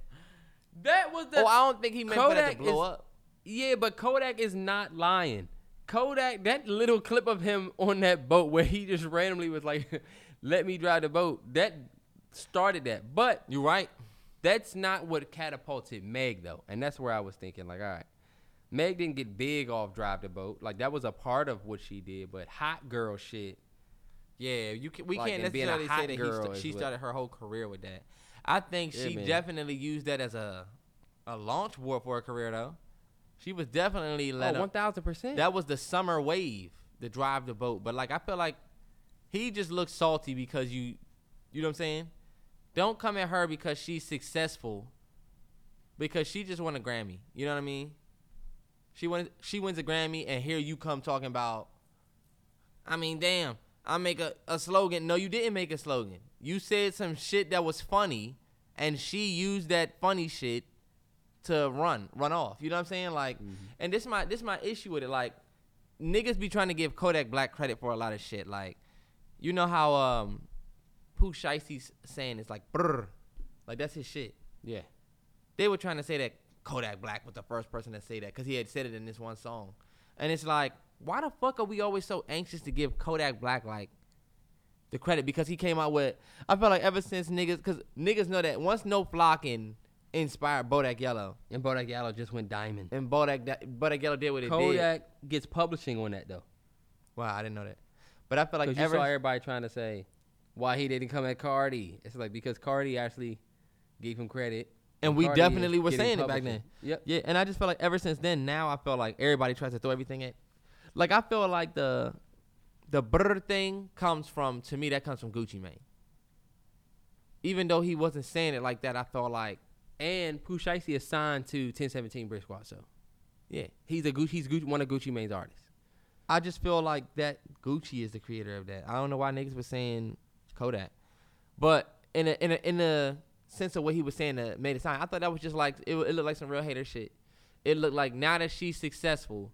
That was the. oh, I don't think he meant for that to Kodak blow is- up. Yeah, but Kodak is not lying. Kodak, that little clip of him on that boat where he just randomly was like, "Let me drive the boat." That started that, but you're right. that's not what catapulted Meg though, and that's where I was thinking like, all right, Meg didn't get big off Drive the Boat. Like that was a part of what she did, but hot girl shit. Yeah, you can, we Like, can't and being a necessarily say that girl she started her whole career with that. I think Yeah, she man. definitely used that as a a launch board for her career though. She was definitely let Oh, up- one thousand percent. That was the summer wave, the drive the boat. But like I feel like he just looks salty because you you know what I'm saying? Don't come at her because she's successful. Because she just won a Grammy. You know what I mean? She won she wins a Grammy and here you come talking about I mean, damn, I make a, a slogan. No, you didn't make a slogan. You said some shit that was funny and she used that funny shit to run, run off. You know what I'm saying? Like, and this my this my issue with it. Like, niggas be trying to give Kodak Black credit for a lot of shit. Like, you know how um, Pooh Shiesty's saying it's like brr, like that's his shit. yeah. They were trying to say that Kodak Black was the first person to say that because he had said it in this one song, and it's like, why the fuck are we always so anxious to give Kodak Black like the credit because he came out with? I feel like ever since niggas, because niggas know that once No Flockin inspired Bodak Yellow. And Bodak Yellow just went diamond. And Bodak, Bodak Yellow did what it did. Kodak gets publishing on that though. Wow, I didn't know that. But I feel like Because you saw everybody trying to say why he didn't come at Cardi. It's like because Cardi actually gave him credit. and we Cardi definitely were saying it back then. Yep. Yeah, and I just feel like ever since then, now I feel like everybody tries to throw everything at. Like I feel like the the brr thing comes from to me that comes from Gucci Mane. Even though he wasn't saying it like that, I felt like And Pooh is signed to 1017 Brick Squad, so yeah. he's a Gucci, he's Gucci, one of Gucci Mane's artists. I just feel like that Gucci is the creator of that. I don't know why niggas was saying Kodak, but in a in a in a sense of what he was saying that made it sound, I thought that was just like it, it looked like some real hater shit. It looked like now that she's successful,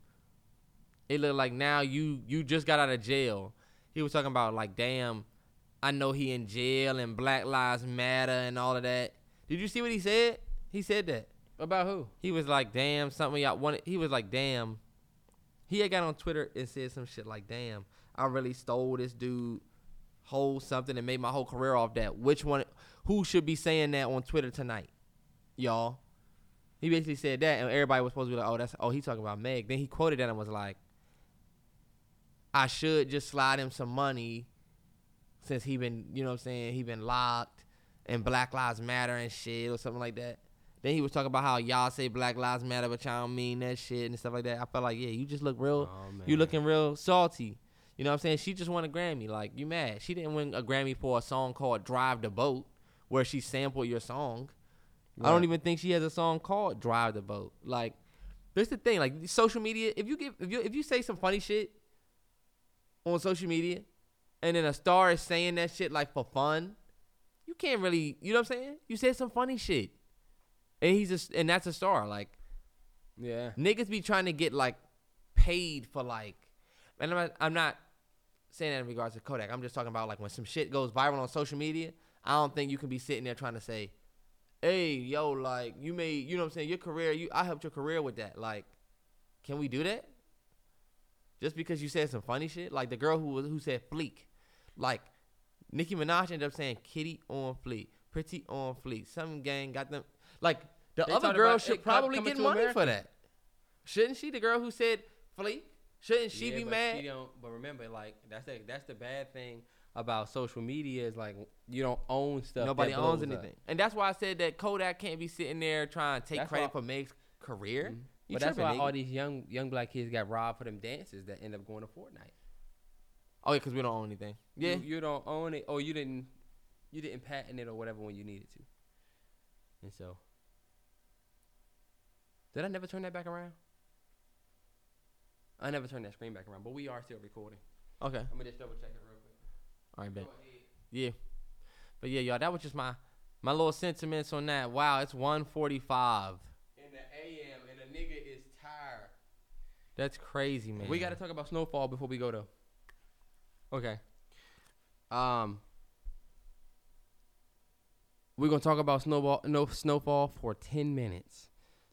it looked like now you you just got out of jail. He was talking about like, damn, I know he in jail and Black Lives Matter and all of that. Did you see what he said? He said that. About who? He was like, damn, something y'all wanted. He was like, damn. He had got on Twitter and said some shit like, damn, I really stole this dude whole something and made my whole career off that. Which one, who should be saying that on Twitter tonight? Y'all. He basically said that and everybody was supposed to be like, oh, that's, oh, he talking about Meg. Then he quoted that and was like, I should just slide him some money since he been, you know what I'm saying, he been locked and Black Lives Matter and shit or something like that. Then he was talking about how y'all say Black Lives Matter, but y'all don't mean that shit and stuff like that. I felt like, yeah, you just look real, Oh, you looking real salty. You know what I'm saying? She just won a Grammy. Like, you mad. She didn't win a Grammy for a song called Drive the Boat, where she sampled your song. I don't even think she has a song called Drive the Boat. Like, that's the thing. Like, social media, if you give if you if you say some funny shit on social media and then a star is saying that shit like for fun, you can't really you know what I'm saying? You said some funny shit. And he's just and that's a star. Like Yeah. niggas be trying to get like paid for like and I'm not, I'm not saying that in regards to Kodak. I'm just talking about like when some shit goes viral on social media, I don't think you can be sitting there trying to say, "Hey, yo, like you made, you know what I'm saying, your career, you I helped your career with that." Like can we do that? Just because you said some funny shit? Like the girl who was who said fleek. Like Nicki Minaj ended up saying kitty on fleek, pretty on fleek. Some gang got them like the They other girl should probably get money America. for that. Shouldn't she? The girl who said fleek? Shouldn't she Yeah, be but mad? She don't, but remember, like that's the that's the bad thing about social media is like you don't own stuff. Nobody owns blows up. anything. And that's why I said that Kodak can't be sitting there trying to take That's credit why- Mm-hmm. for Meg's career. You But that's tripping, why all these young young black kids got robbed for them dances that end up going to Fortnite. Oh, yeah, because we don't own anything. Yeah. you, you don't own it, or you didn't you didn't patent it or whatever when you needed to. And so, did I never turn that back around? I never turned that screen back around, but we are still recording. okay. I'm gonna just double check it real quick. All right, bet. Yeah. But yeah, y'all, that was just my my little sentiments on that. Wow, it's 1:45 In the AM, and a nigga is tired. That's crazy, man. We got to talk about snowfall before we go though. Okay. Um. We're gonna talk about snowball, no snowfall for ten minutes,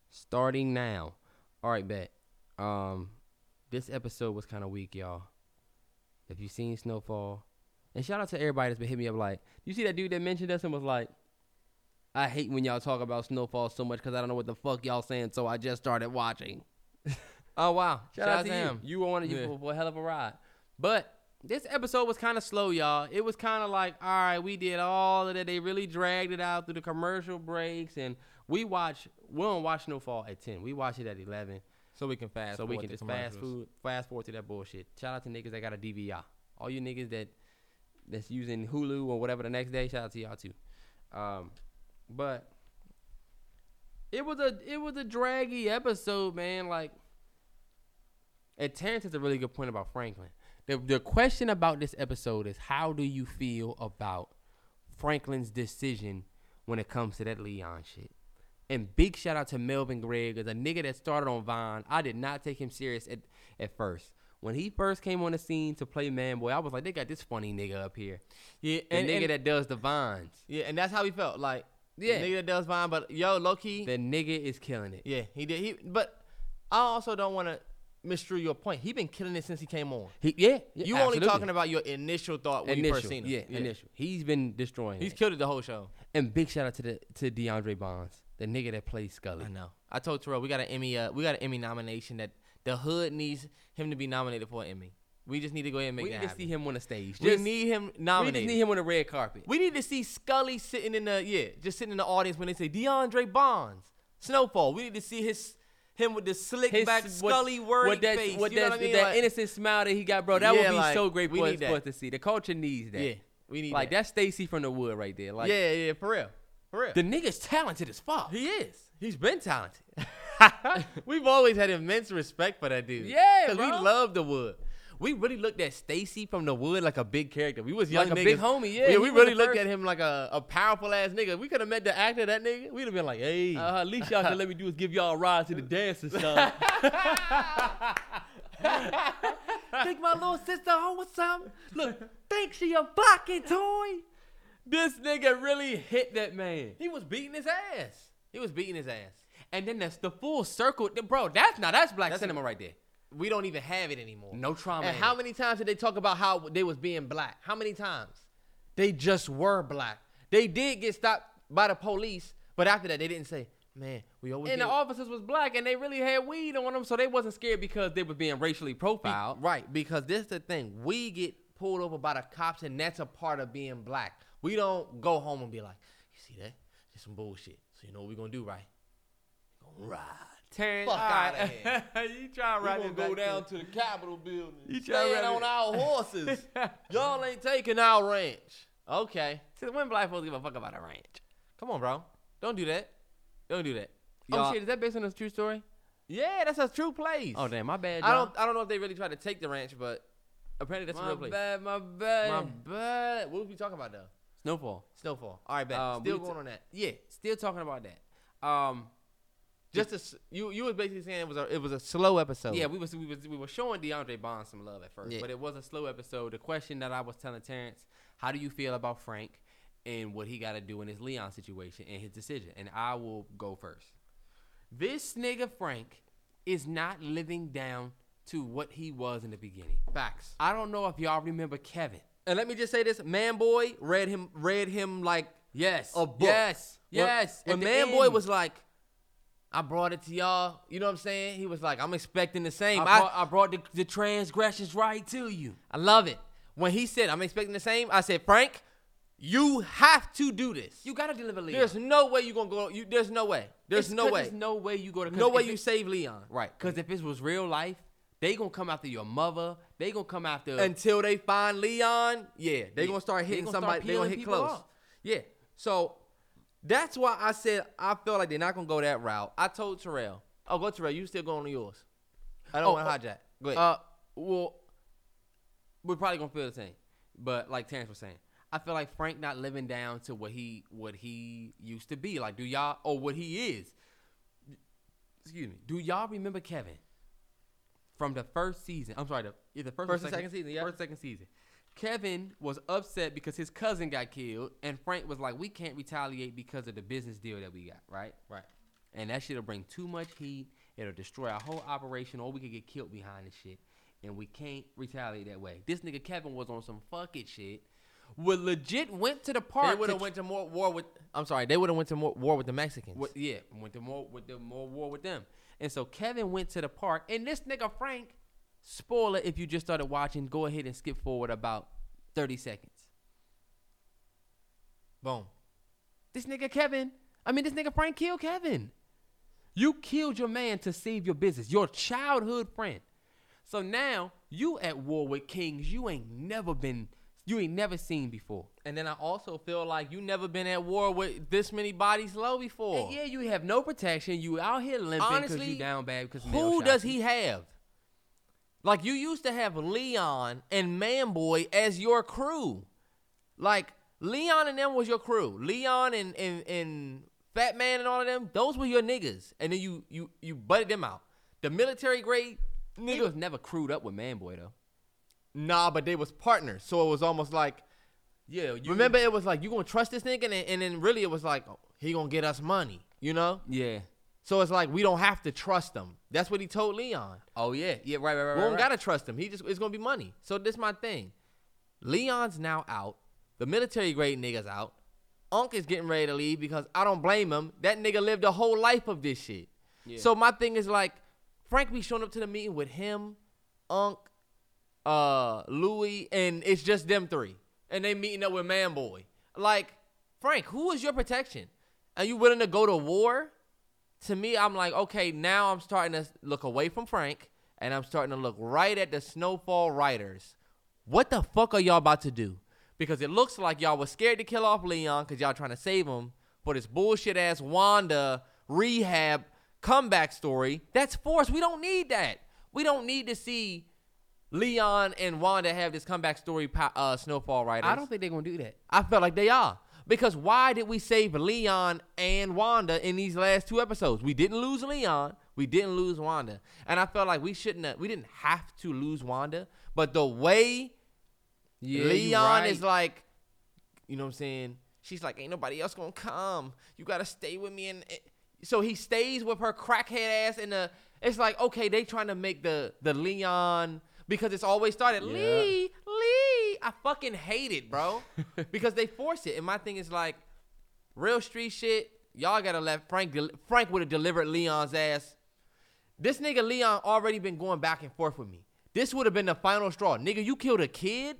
starting now. All right, bet. Um, this episode was kind of weak, y'all. If you seen snowfall, and shout out to everybody that's been hitting me up, like, you see that dude that mentioned us and was like, I hate when y'all talk about snowfall so much because I don't know what the fuck y'all saying, so I just started watching. Oh wow! Shout, out to him. You were one of you Yeah. for a hell of a ride. But this episode was kind of slow, y'all. It was kind of like, all right, we did all of that. They really dragged it out through the commercial breaks, and we watch. We don't watch Snowfall at ten. We watch it at eleven, So we can fast. so we can just fast food, fast forward to that bullshit. Shout out to niggas that got a DVR. All you niggas that that's using Hulu or whatever the next day. Shout out to y'all too. Um, but it was a it was a draggy episode, man. Like, and Terrence has a really good point about Franklin. The the question about this episode is how do you feel about Franklin's decision when it comes to that Leon shit? And big shout out to Melvin Gregg as a nigga that started on Vine. I did not take him serious at, at first. When he first came on the scene to play Man Boy, I was like, they got this funny nigga up here. Yeah, The and, nigga and- that does the vines. yeah, and that's how he felt. Like Yeah. yeah, nigga that does vine, but yo, low key, The nigga is killing it. yeah, he did. He, but I also don't want to misdrew your point. He been killing it since he came on. He, yeah, yeah, You only absolutely. talking about your initial thought when you initial. first seen him. Yeah, initial. He's been destroying. He's it. killed it the whole show. And big shout out to the to DeAndre Bonds, the nigga that plays Scully. I know. I told Terrell we got an Emmy. Uh, we got an Emmy nomination that the hood needs him to be nominated for an Emmy. We just need to go ahead and make that. We that need to happen. see him on the stage. we Just- need him nominated. We just need him on the red carpet. We need to see Scully sitting in the yeah, just sitting in the audience when they say DeAndre Bonds, Snowfall. We need to see his him with the slick His- back what- Scully wordy that, face. With you know that, what I mean? that Like, innocent smile that he got, bro. That would be like, so great we for, need us, for us to see. The culture needs that. yeah, we need like that. that's Stacy from the wood right there. Like yeah, yeah, for real, for real. the nigga's talented as fuck. he is. He's been talented. We've always had immense respect for that dude. Yeah, because we love the wood. We really looked at Stacy from the wood like a big character. We was young Like a niggas. big homie, yeah, we really looked first- at him like a, a powerful ass nigga. We could have met the actor that nigga. We'd have been like, hey, Uh, at least y'all can let me do is give y'all a ride to the dance or something. Take my little sister home with something. Look, think she a fucking toy. this nigga really hit that man. He was beating his ass. He was beating his ass. And then that's the full circle, bro. That's now that's black That's cinema a- right there. We don't even have it anymore. No trauma. And how many times did they talk about how they was being black? How many times? They just were black. They did get stopped by the police, but after that they didn't say, "Man, we always." And the officers was black, and they really had weed on them, so they wasn't scared because they were being racially profiled. Right, because this is the thing. We get pulled over by the cops, and that's a part of being black. We don't go home and be like, "You see that? Just some bullshit." So you know what we're gonna do, right? We gonna ride. Terrence, Fuck all outta right. you try to ride gonna go down to- to the Capitol building. You try to on our horses. Y'all ain't taking our ranch. Okay. Since when black folks give a fuck about a ranch? Come on, bro. Don't do that. Don't do that. Oh Y'all- shit, is that based on a true story? Yeah, that's a true place. Oh damn, my bad. I don't. I don't know if they really tried to take the ranch, but apparently that's a My real place. My bad, my bad. My bad. What was we talking about though? Snowfall. Snowfall. All right, bet. Um, Still going t- on that. Yeah, still talking about that. Um, Just a, you. You was basically saying it was a. It was a slow episode. yeah, we was we was we were showing DeAndre Bond some love at first, Yeah. but it was a slow episode. The question that I was telling Terrence, how do you feel about Frank and what he got to do in his Leon situation and his decision? And I will go first. This nigga Frank is not living down to what he was in the beginning. Facts. I don't know if y'all remember Kevin. And let me just say this: Man Boy read him. Read him like Yes. a book. Yes. Yes. When, the Man Boy was like, I brought it to y'all. You know what I'm saying? He was like, I'm expecting the same. I I, brought, I brought the, the transgressions right to you. I love it. When he said, I'm expecting the same, I said, Frank, you have to do this. You gotta deliver Leon. there's no way you're gonna go. You, there's no way. There's It's no way. There's no way you go to. no way you it- save Leon. Right. Because if it was real life, they gonna come after your mother. They gonna come after. Until they find Leon, yeah, they Yeah. gonna start They hitting gonna start somebody. They gonna hit close. off. Yeah. So that's why I said I felt like they're not gonna go that route. I told Terrell, "Oh, go Terrell. You still going on yours? I don't Oh, want oh, to hijack. Go ahead. Uh, well, we're probably gonna feel the same, but like Terrence was saying, I feel like Frank not living down to what he what he used to be. Like, do y'all or what he is? Excuse me. Do y'all remember Kevin from the first season? I'm sorry, the either first, First and second season, yeah. first second season. Kevin was upset because his cousin got killed, and Frank was like, "We can't retaliate because of the business deal that we got, right? right. And that shit'll bring too much heat. It'll destroy our whole operation, or we could get killed behind this shit. And we can't retaliate that way. This nigga Kevin was on some fuck it shit would legit went to the park. They would have went to more war with. I'm sorry. They would have went to more war with the Mexicans. With, yeah, went to more with the more war with them. And so Kevin went to the park, and this nigga Frank, spoiler if you just started watching, go ahead and skip forward about thirty seconds. Boom. This nigga Kevin, I mean this nigga Frank killed Kevin. You killed your man to save your business, your childhood friend. So now you at war with kings you ain't never been, you ain't never seen before. And then I also feel like you never been at war with this many bodies low before. And yeah, you have no protection. You out here limping because you down bad because Who does he have? Like you used to have Leon and Manboy as your crew. Like Leon and them was your crew. Leon and and, and Fat Man and all of them, those were your niggas. And then you you you butted them out. The military grade Nigga nigga was never crewed up with Manboy though. Nah, but they was partners. So it was almost like Yeah, you remember it was like you gonna trust this nigga and, then- and then really it was like oh, he gonna get us money, you know? Yeah. So it's like we don't have to trust him. That's what he told Leon. Oh yeah, yeah, right, right, right. We don't right. gotta trust him. He just it's gonna be money. So this my thing. Leon's now out. The military grade niggas out. Unc is getting ready to leave because I don't blame him. That nigga lived a whole life of this shit. Yeah. So my thing is like, Frank be showing up to the meeting with him, Unc, uh, Louis, and it's just them three. And they meeting up with Manboy. Like, Frank, who is your protection? Are you willing to go to war? To me, I'm like, okay, now I'm starting to look away from Frank and I'm starting to look right at the Snowfall Riders. What the fuck are y'all about to do? Because it looks like y'all was scared to kill off Leon because y'all trying to save him for this bullshit ass Wanda rehab comeback story. That's forced. We don't need that. We don't need to see Leon and Wanda have this comeback story. Uh, Snowfall Riders. I don't think they're gonna do that. I felt like they are. Because why did we save Leon and Wanda in these last two episodes? We didn't lose Leon. We didn't lose Wanda. And I felt like we shouldn't have, we didn't have to lose Wanda. But the way Yeah, Leon right. is like, you know what I'm saying? She's like, ain't nobody else gonna come. You gotta stay with me. And so he stays with her crackhead ass. And the, it's like, okay, they trying to make the, the Leon, because it's always started, Yeah. Lee. I fucking hate it, bro. because they force it. And my thing is like, real street shit, y'all gotta let Frank, del- Frank would have delivered Leon's ass this nigga Leon already been going back and forth with me. This would have been the final straw. Nigga, you killed a kid?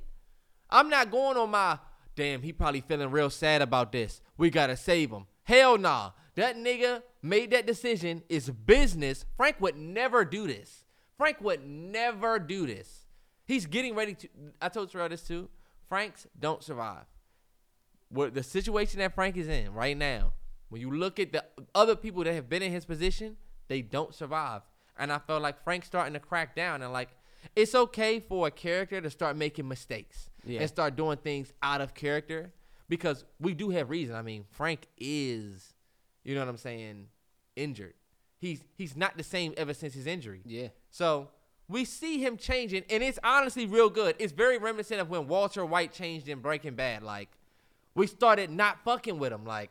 I'm not going on my damn, he probably feeling real sad about this. We gotta save him. Hell nah. That nigga made that decision. It's business. Frank would never do this. Frank would never do this. He's getting ready to I told Terrell this too. Franks don't survive what the situation that Frank is in right now, when you look at the other people that have been in his position, they don't survive. And I felt like Frank's starting to crack down and like it's okay for a character to start making mistakes Yeah. and start doing things out of character because we do have reason. I mean, Frank is, you know what I'm saying, injured. He's he's not the same ever since his injury. Yeah. So we see him changing, and it's honestly real good. It's very reminiscent of when Walter White changed in Breaking Bad. Like, we started not fucking with him. Like,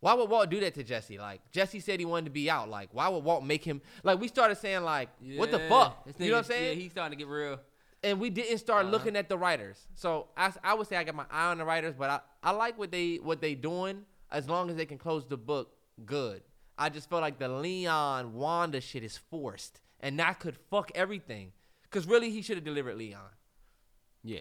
why would Walt do that to Jesse? Like, Jesse said he wanted to be out. Like, why would Walt make him? Like, we started saying like, what the fuck? You know what I'm saying? Yeah, he's starting to get real. and we didn't start uh-huh. looking at the writers. So I, I would say I got my eye on the writers, but I, I like what they what they doing as long as they can close the book good. I just felt like the Leon Wanda shit is forced, and that could fuck everything. Cause really, he should have delivered Leon. Yeah.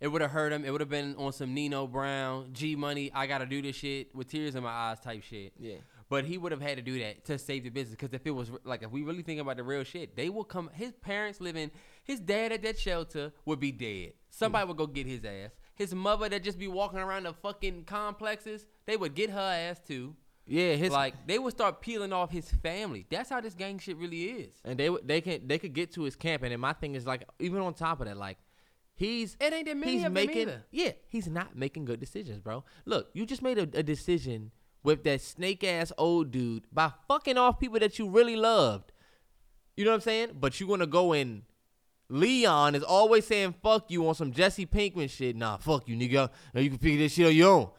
It would have hurt him. It would have been on some Nino Brown, G Money, I gotta do this shit with tears in my eyes type shit. Yeah. But he would have had to do that to save the business. Because if it was like, if we really think about the real shit, they will come. His parents living, his dad at that shelter would be dead. Somebody would go get his ass. His mother that just be walking around the fucking complexes, they would get her ass too. Yeah, his like they would start peeling off his family. That's how this gang shit really is. and they would- they can they could get to his camp, and then my thing is like even on top of that, like he's It ain't that many he's of them making either. yeah he's not making good decisions, bro. Look, you just made a, a decision with that snake ass old dude by fucking off people that you really loved. You know what I'm saying? But you gonna go in. Leon is always saying "fuck you" on some Jesse Pinkman shit. Nah, fuck you, nigga. Now you can figure this shit on your own.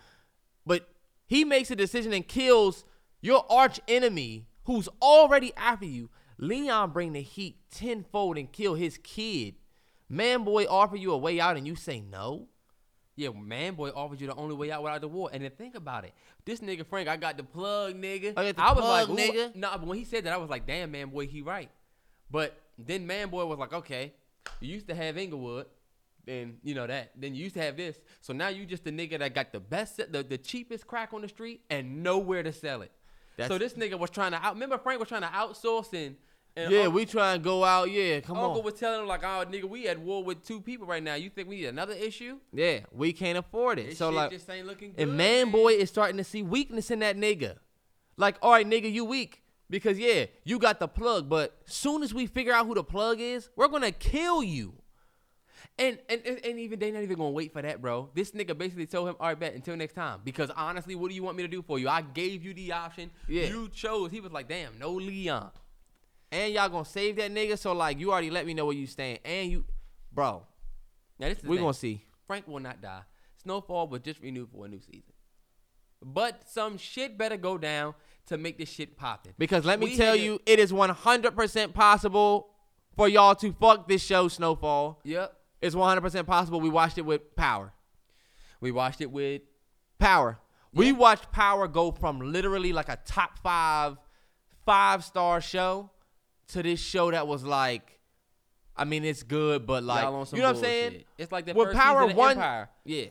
But he makes a decision and kills your arch enemy who's already after you. Leon bring the heat tenfold and kill his kid. Man boy offer you a way out and you say no. Yeah, man, boy offered you the only way out without the war. And then think about it. This nigga Frank, I got the plug, nigga. I got the was plug, like, nigga. nigga. Nah, but when he said that, I was like, damn, man, boy, he right. But then man, boy was like, okay, you used to have Inglewood, then you know that. Then you used to have this. So now you just the nigga that got the best, the, the cheapest crack on the street and nowhere to sell it. That's- so this nigga was trying to out. Remember Frank was trying to outsource and. and Yeah, Uncle- we trying to go out. Yeah, come Uncle on. Uncle was telling him like, "Oh, nigga, we at war with two people right now. You think we need another issue? Yeah, we can't afford it. This so like, just ain't looking good." and man, boy is starting to see weakness in that nigga. Like, all right, nigga, you weak because yeah, you got the plug, but soon as we figure out who the plug is, we're gonna kill you. And, and and even they not even gonna wait for that, bro. This nigga basically told him, "All right, bet until next time." Because honestly, what do you want me to do for you? I gave you the option. Yeah. You chose. He was like, "Damn, no Leon." And y'all gonna save that nigga. So like, you already let me know where you stand, and you, bro, Now this is we thing. gonna see. Frank will not die. Snowfall was just renewed for a new season. But some shit better go down to make this shit poppin'. Because let me We tell you, it is 100% possible for y'all to fuck this show, Snowfall. Yep. It's 100% possible. We watched it with Power. We watched it with Power. We watched Power go from literally like a top five, five star show to this show that was like, I mean, it's good, but like, y'all on some you know what I'm saying? It's like the When first Power season of one, Empire. yeah.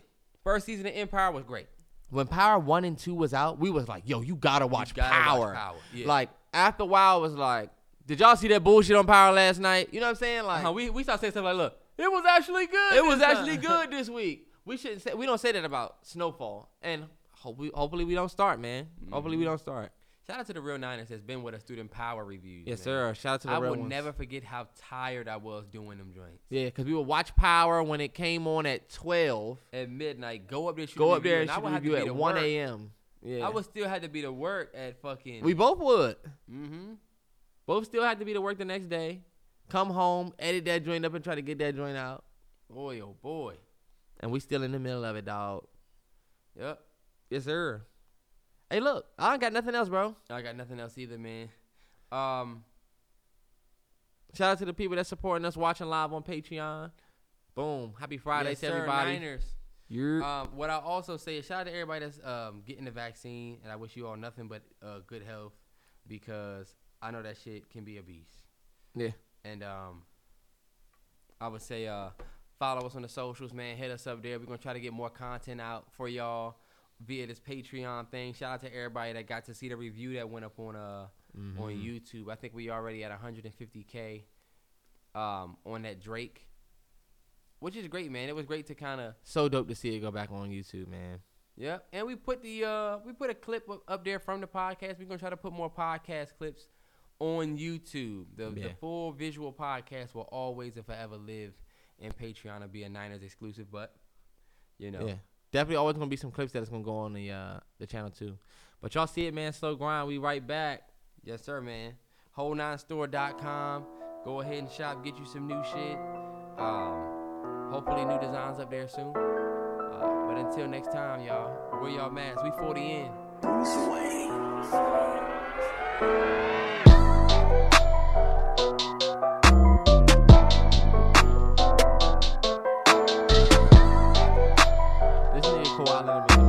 First season of Empire was great. When Power one and two was out, we was like, yo, you gotta watch gotta watch Power. Power, yeah. Like after a while, it was like, did y'all see that bullshit on Power last night? You know what I'm saying? Like, Uh-huh, we we started saying stuff like, "Look, it was actually good. It was this actually good this week. We shouldn't say we don't say that about Snowfall, and hope we, hopefully we don't start, man. Hopefully Mm-hmm. we don't start. Shout out to the real Niners that's been with us through them Power reviews. Yes, man. sir. Shout out to the real night. I real will ones. never forget how tired I was doing them joints. Yeah, because we would watch Power when it came on at twelve. At midnight, go up there, shoot Go up there review, and I shoot would have to review be at to one a.m. Yeah, I would still have to be to work at fucking. We both would. mm-hmm. Both still had to be to work the next day. Come home, edit that joint up, and try to get that joint out. Boy, oh boy. And we still in the middle of it, dog. Yep. Yes, sir. Hey, look, I ain't got nothing else, bro. I got nothing else either, man. Um, Shout out to the people that supporting us watching live on Patreon. Boom. Happy Friday yes, to sir, everybody. Niners. You're Um, what I also say is shout out to everybody that's um, getting the vaccine, and I wish you all nothing but uh, good health because I know that shit can be a beast. yeah. And um, I would say uh, follow us on the socials, man. Hit us up there. We're gonna try to get more content out for y'all via this Patreon thing. Shout out to everybody that got to see the review that went up on uh on YouTube. I think we already at 150k um, on that Drake, which is great, man. It was great to kind of So dope to see it go back on YouTube, man. Yep, and we put the uh we put a clip up- up there from the podcast. We're gonna try to put more podcast clips on YouTube. The, the full visual podcast will always and forever live in Patreon and be a Niners exclusive. But you know, Yeah. Definitely always gonna be some clips that's gonna go on the uh the channel too. But y'all see it, man. Slow grind. We right back. yes sir, man. Whole9store.com. Go ahead and shop. Get you some new shit. Um, hopefully new designs up there soon. Uh, but until next time, y'all, wear y'all masks. We 40 in. This nigga Leonard make the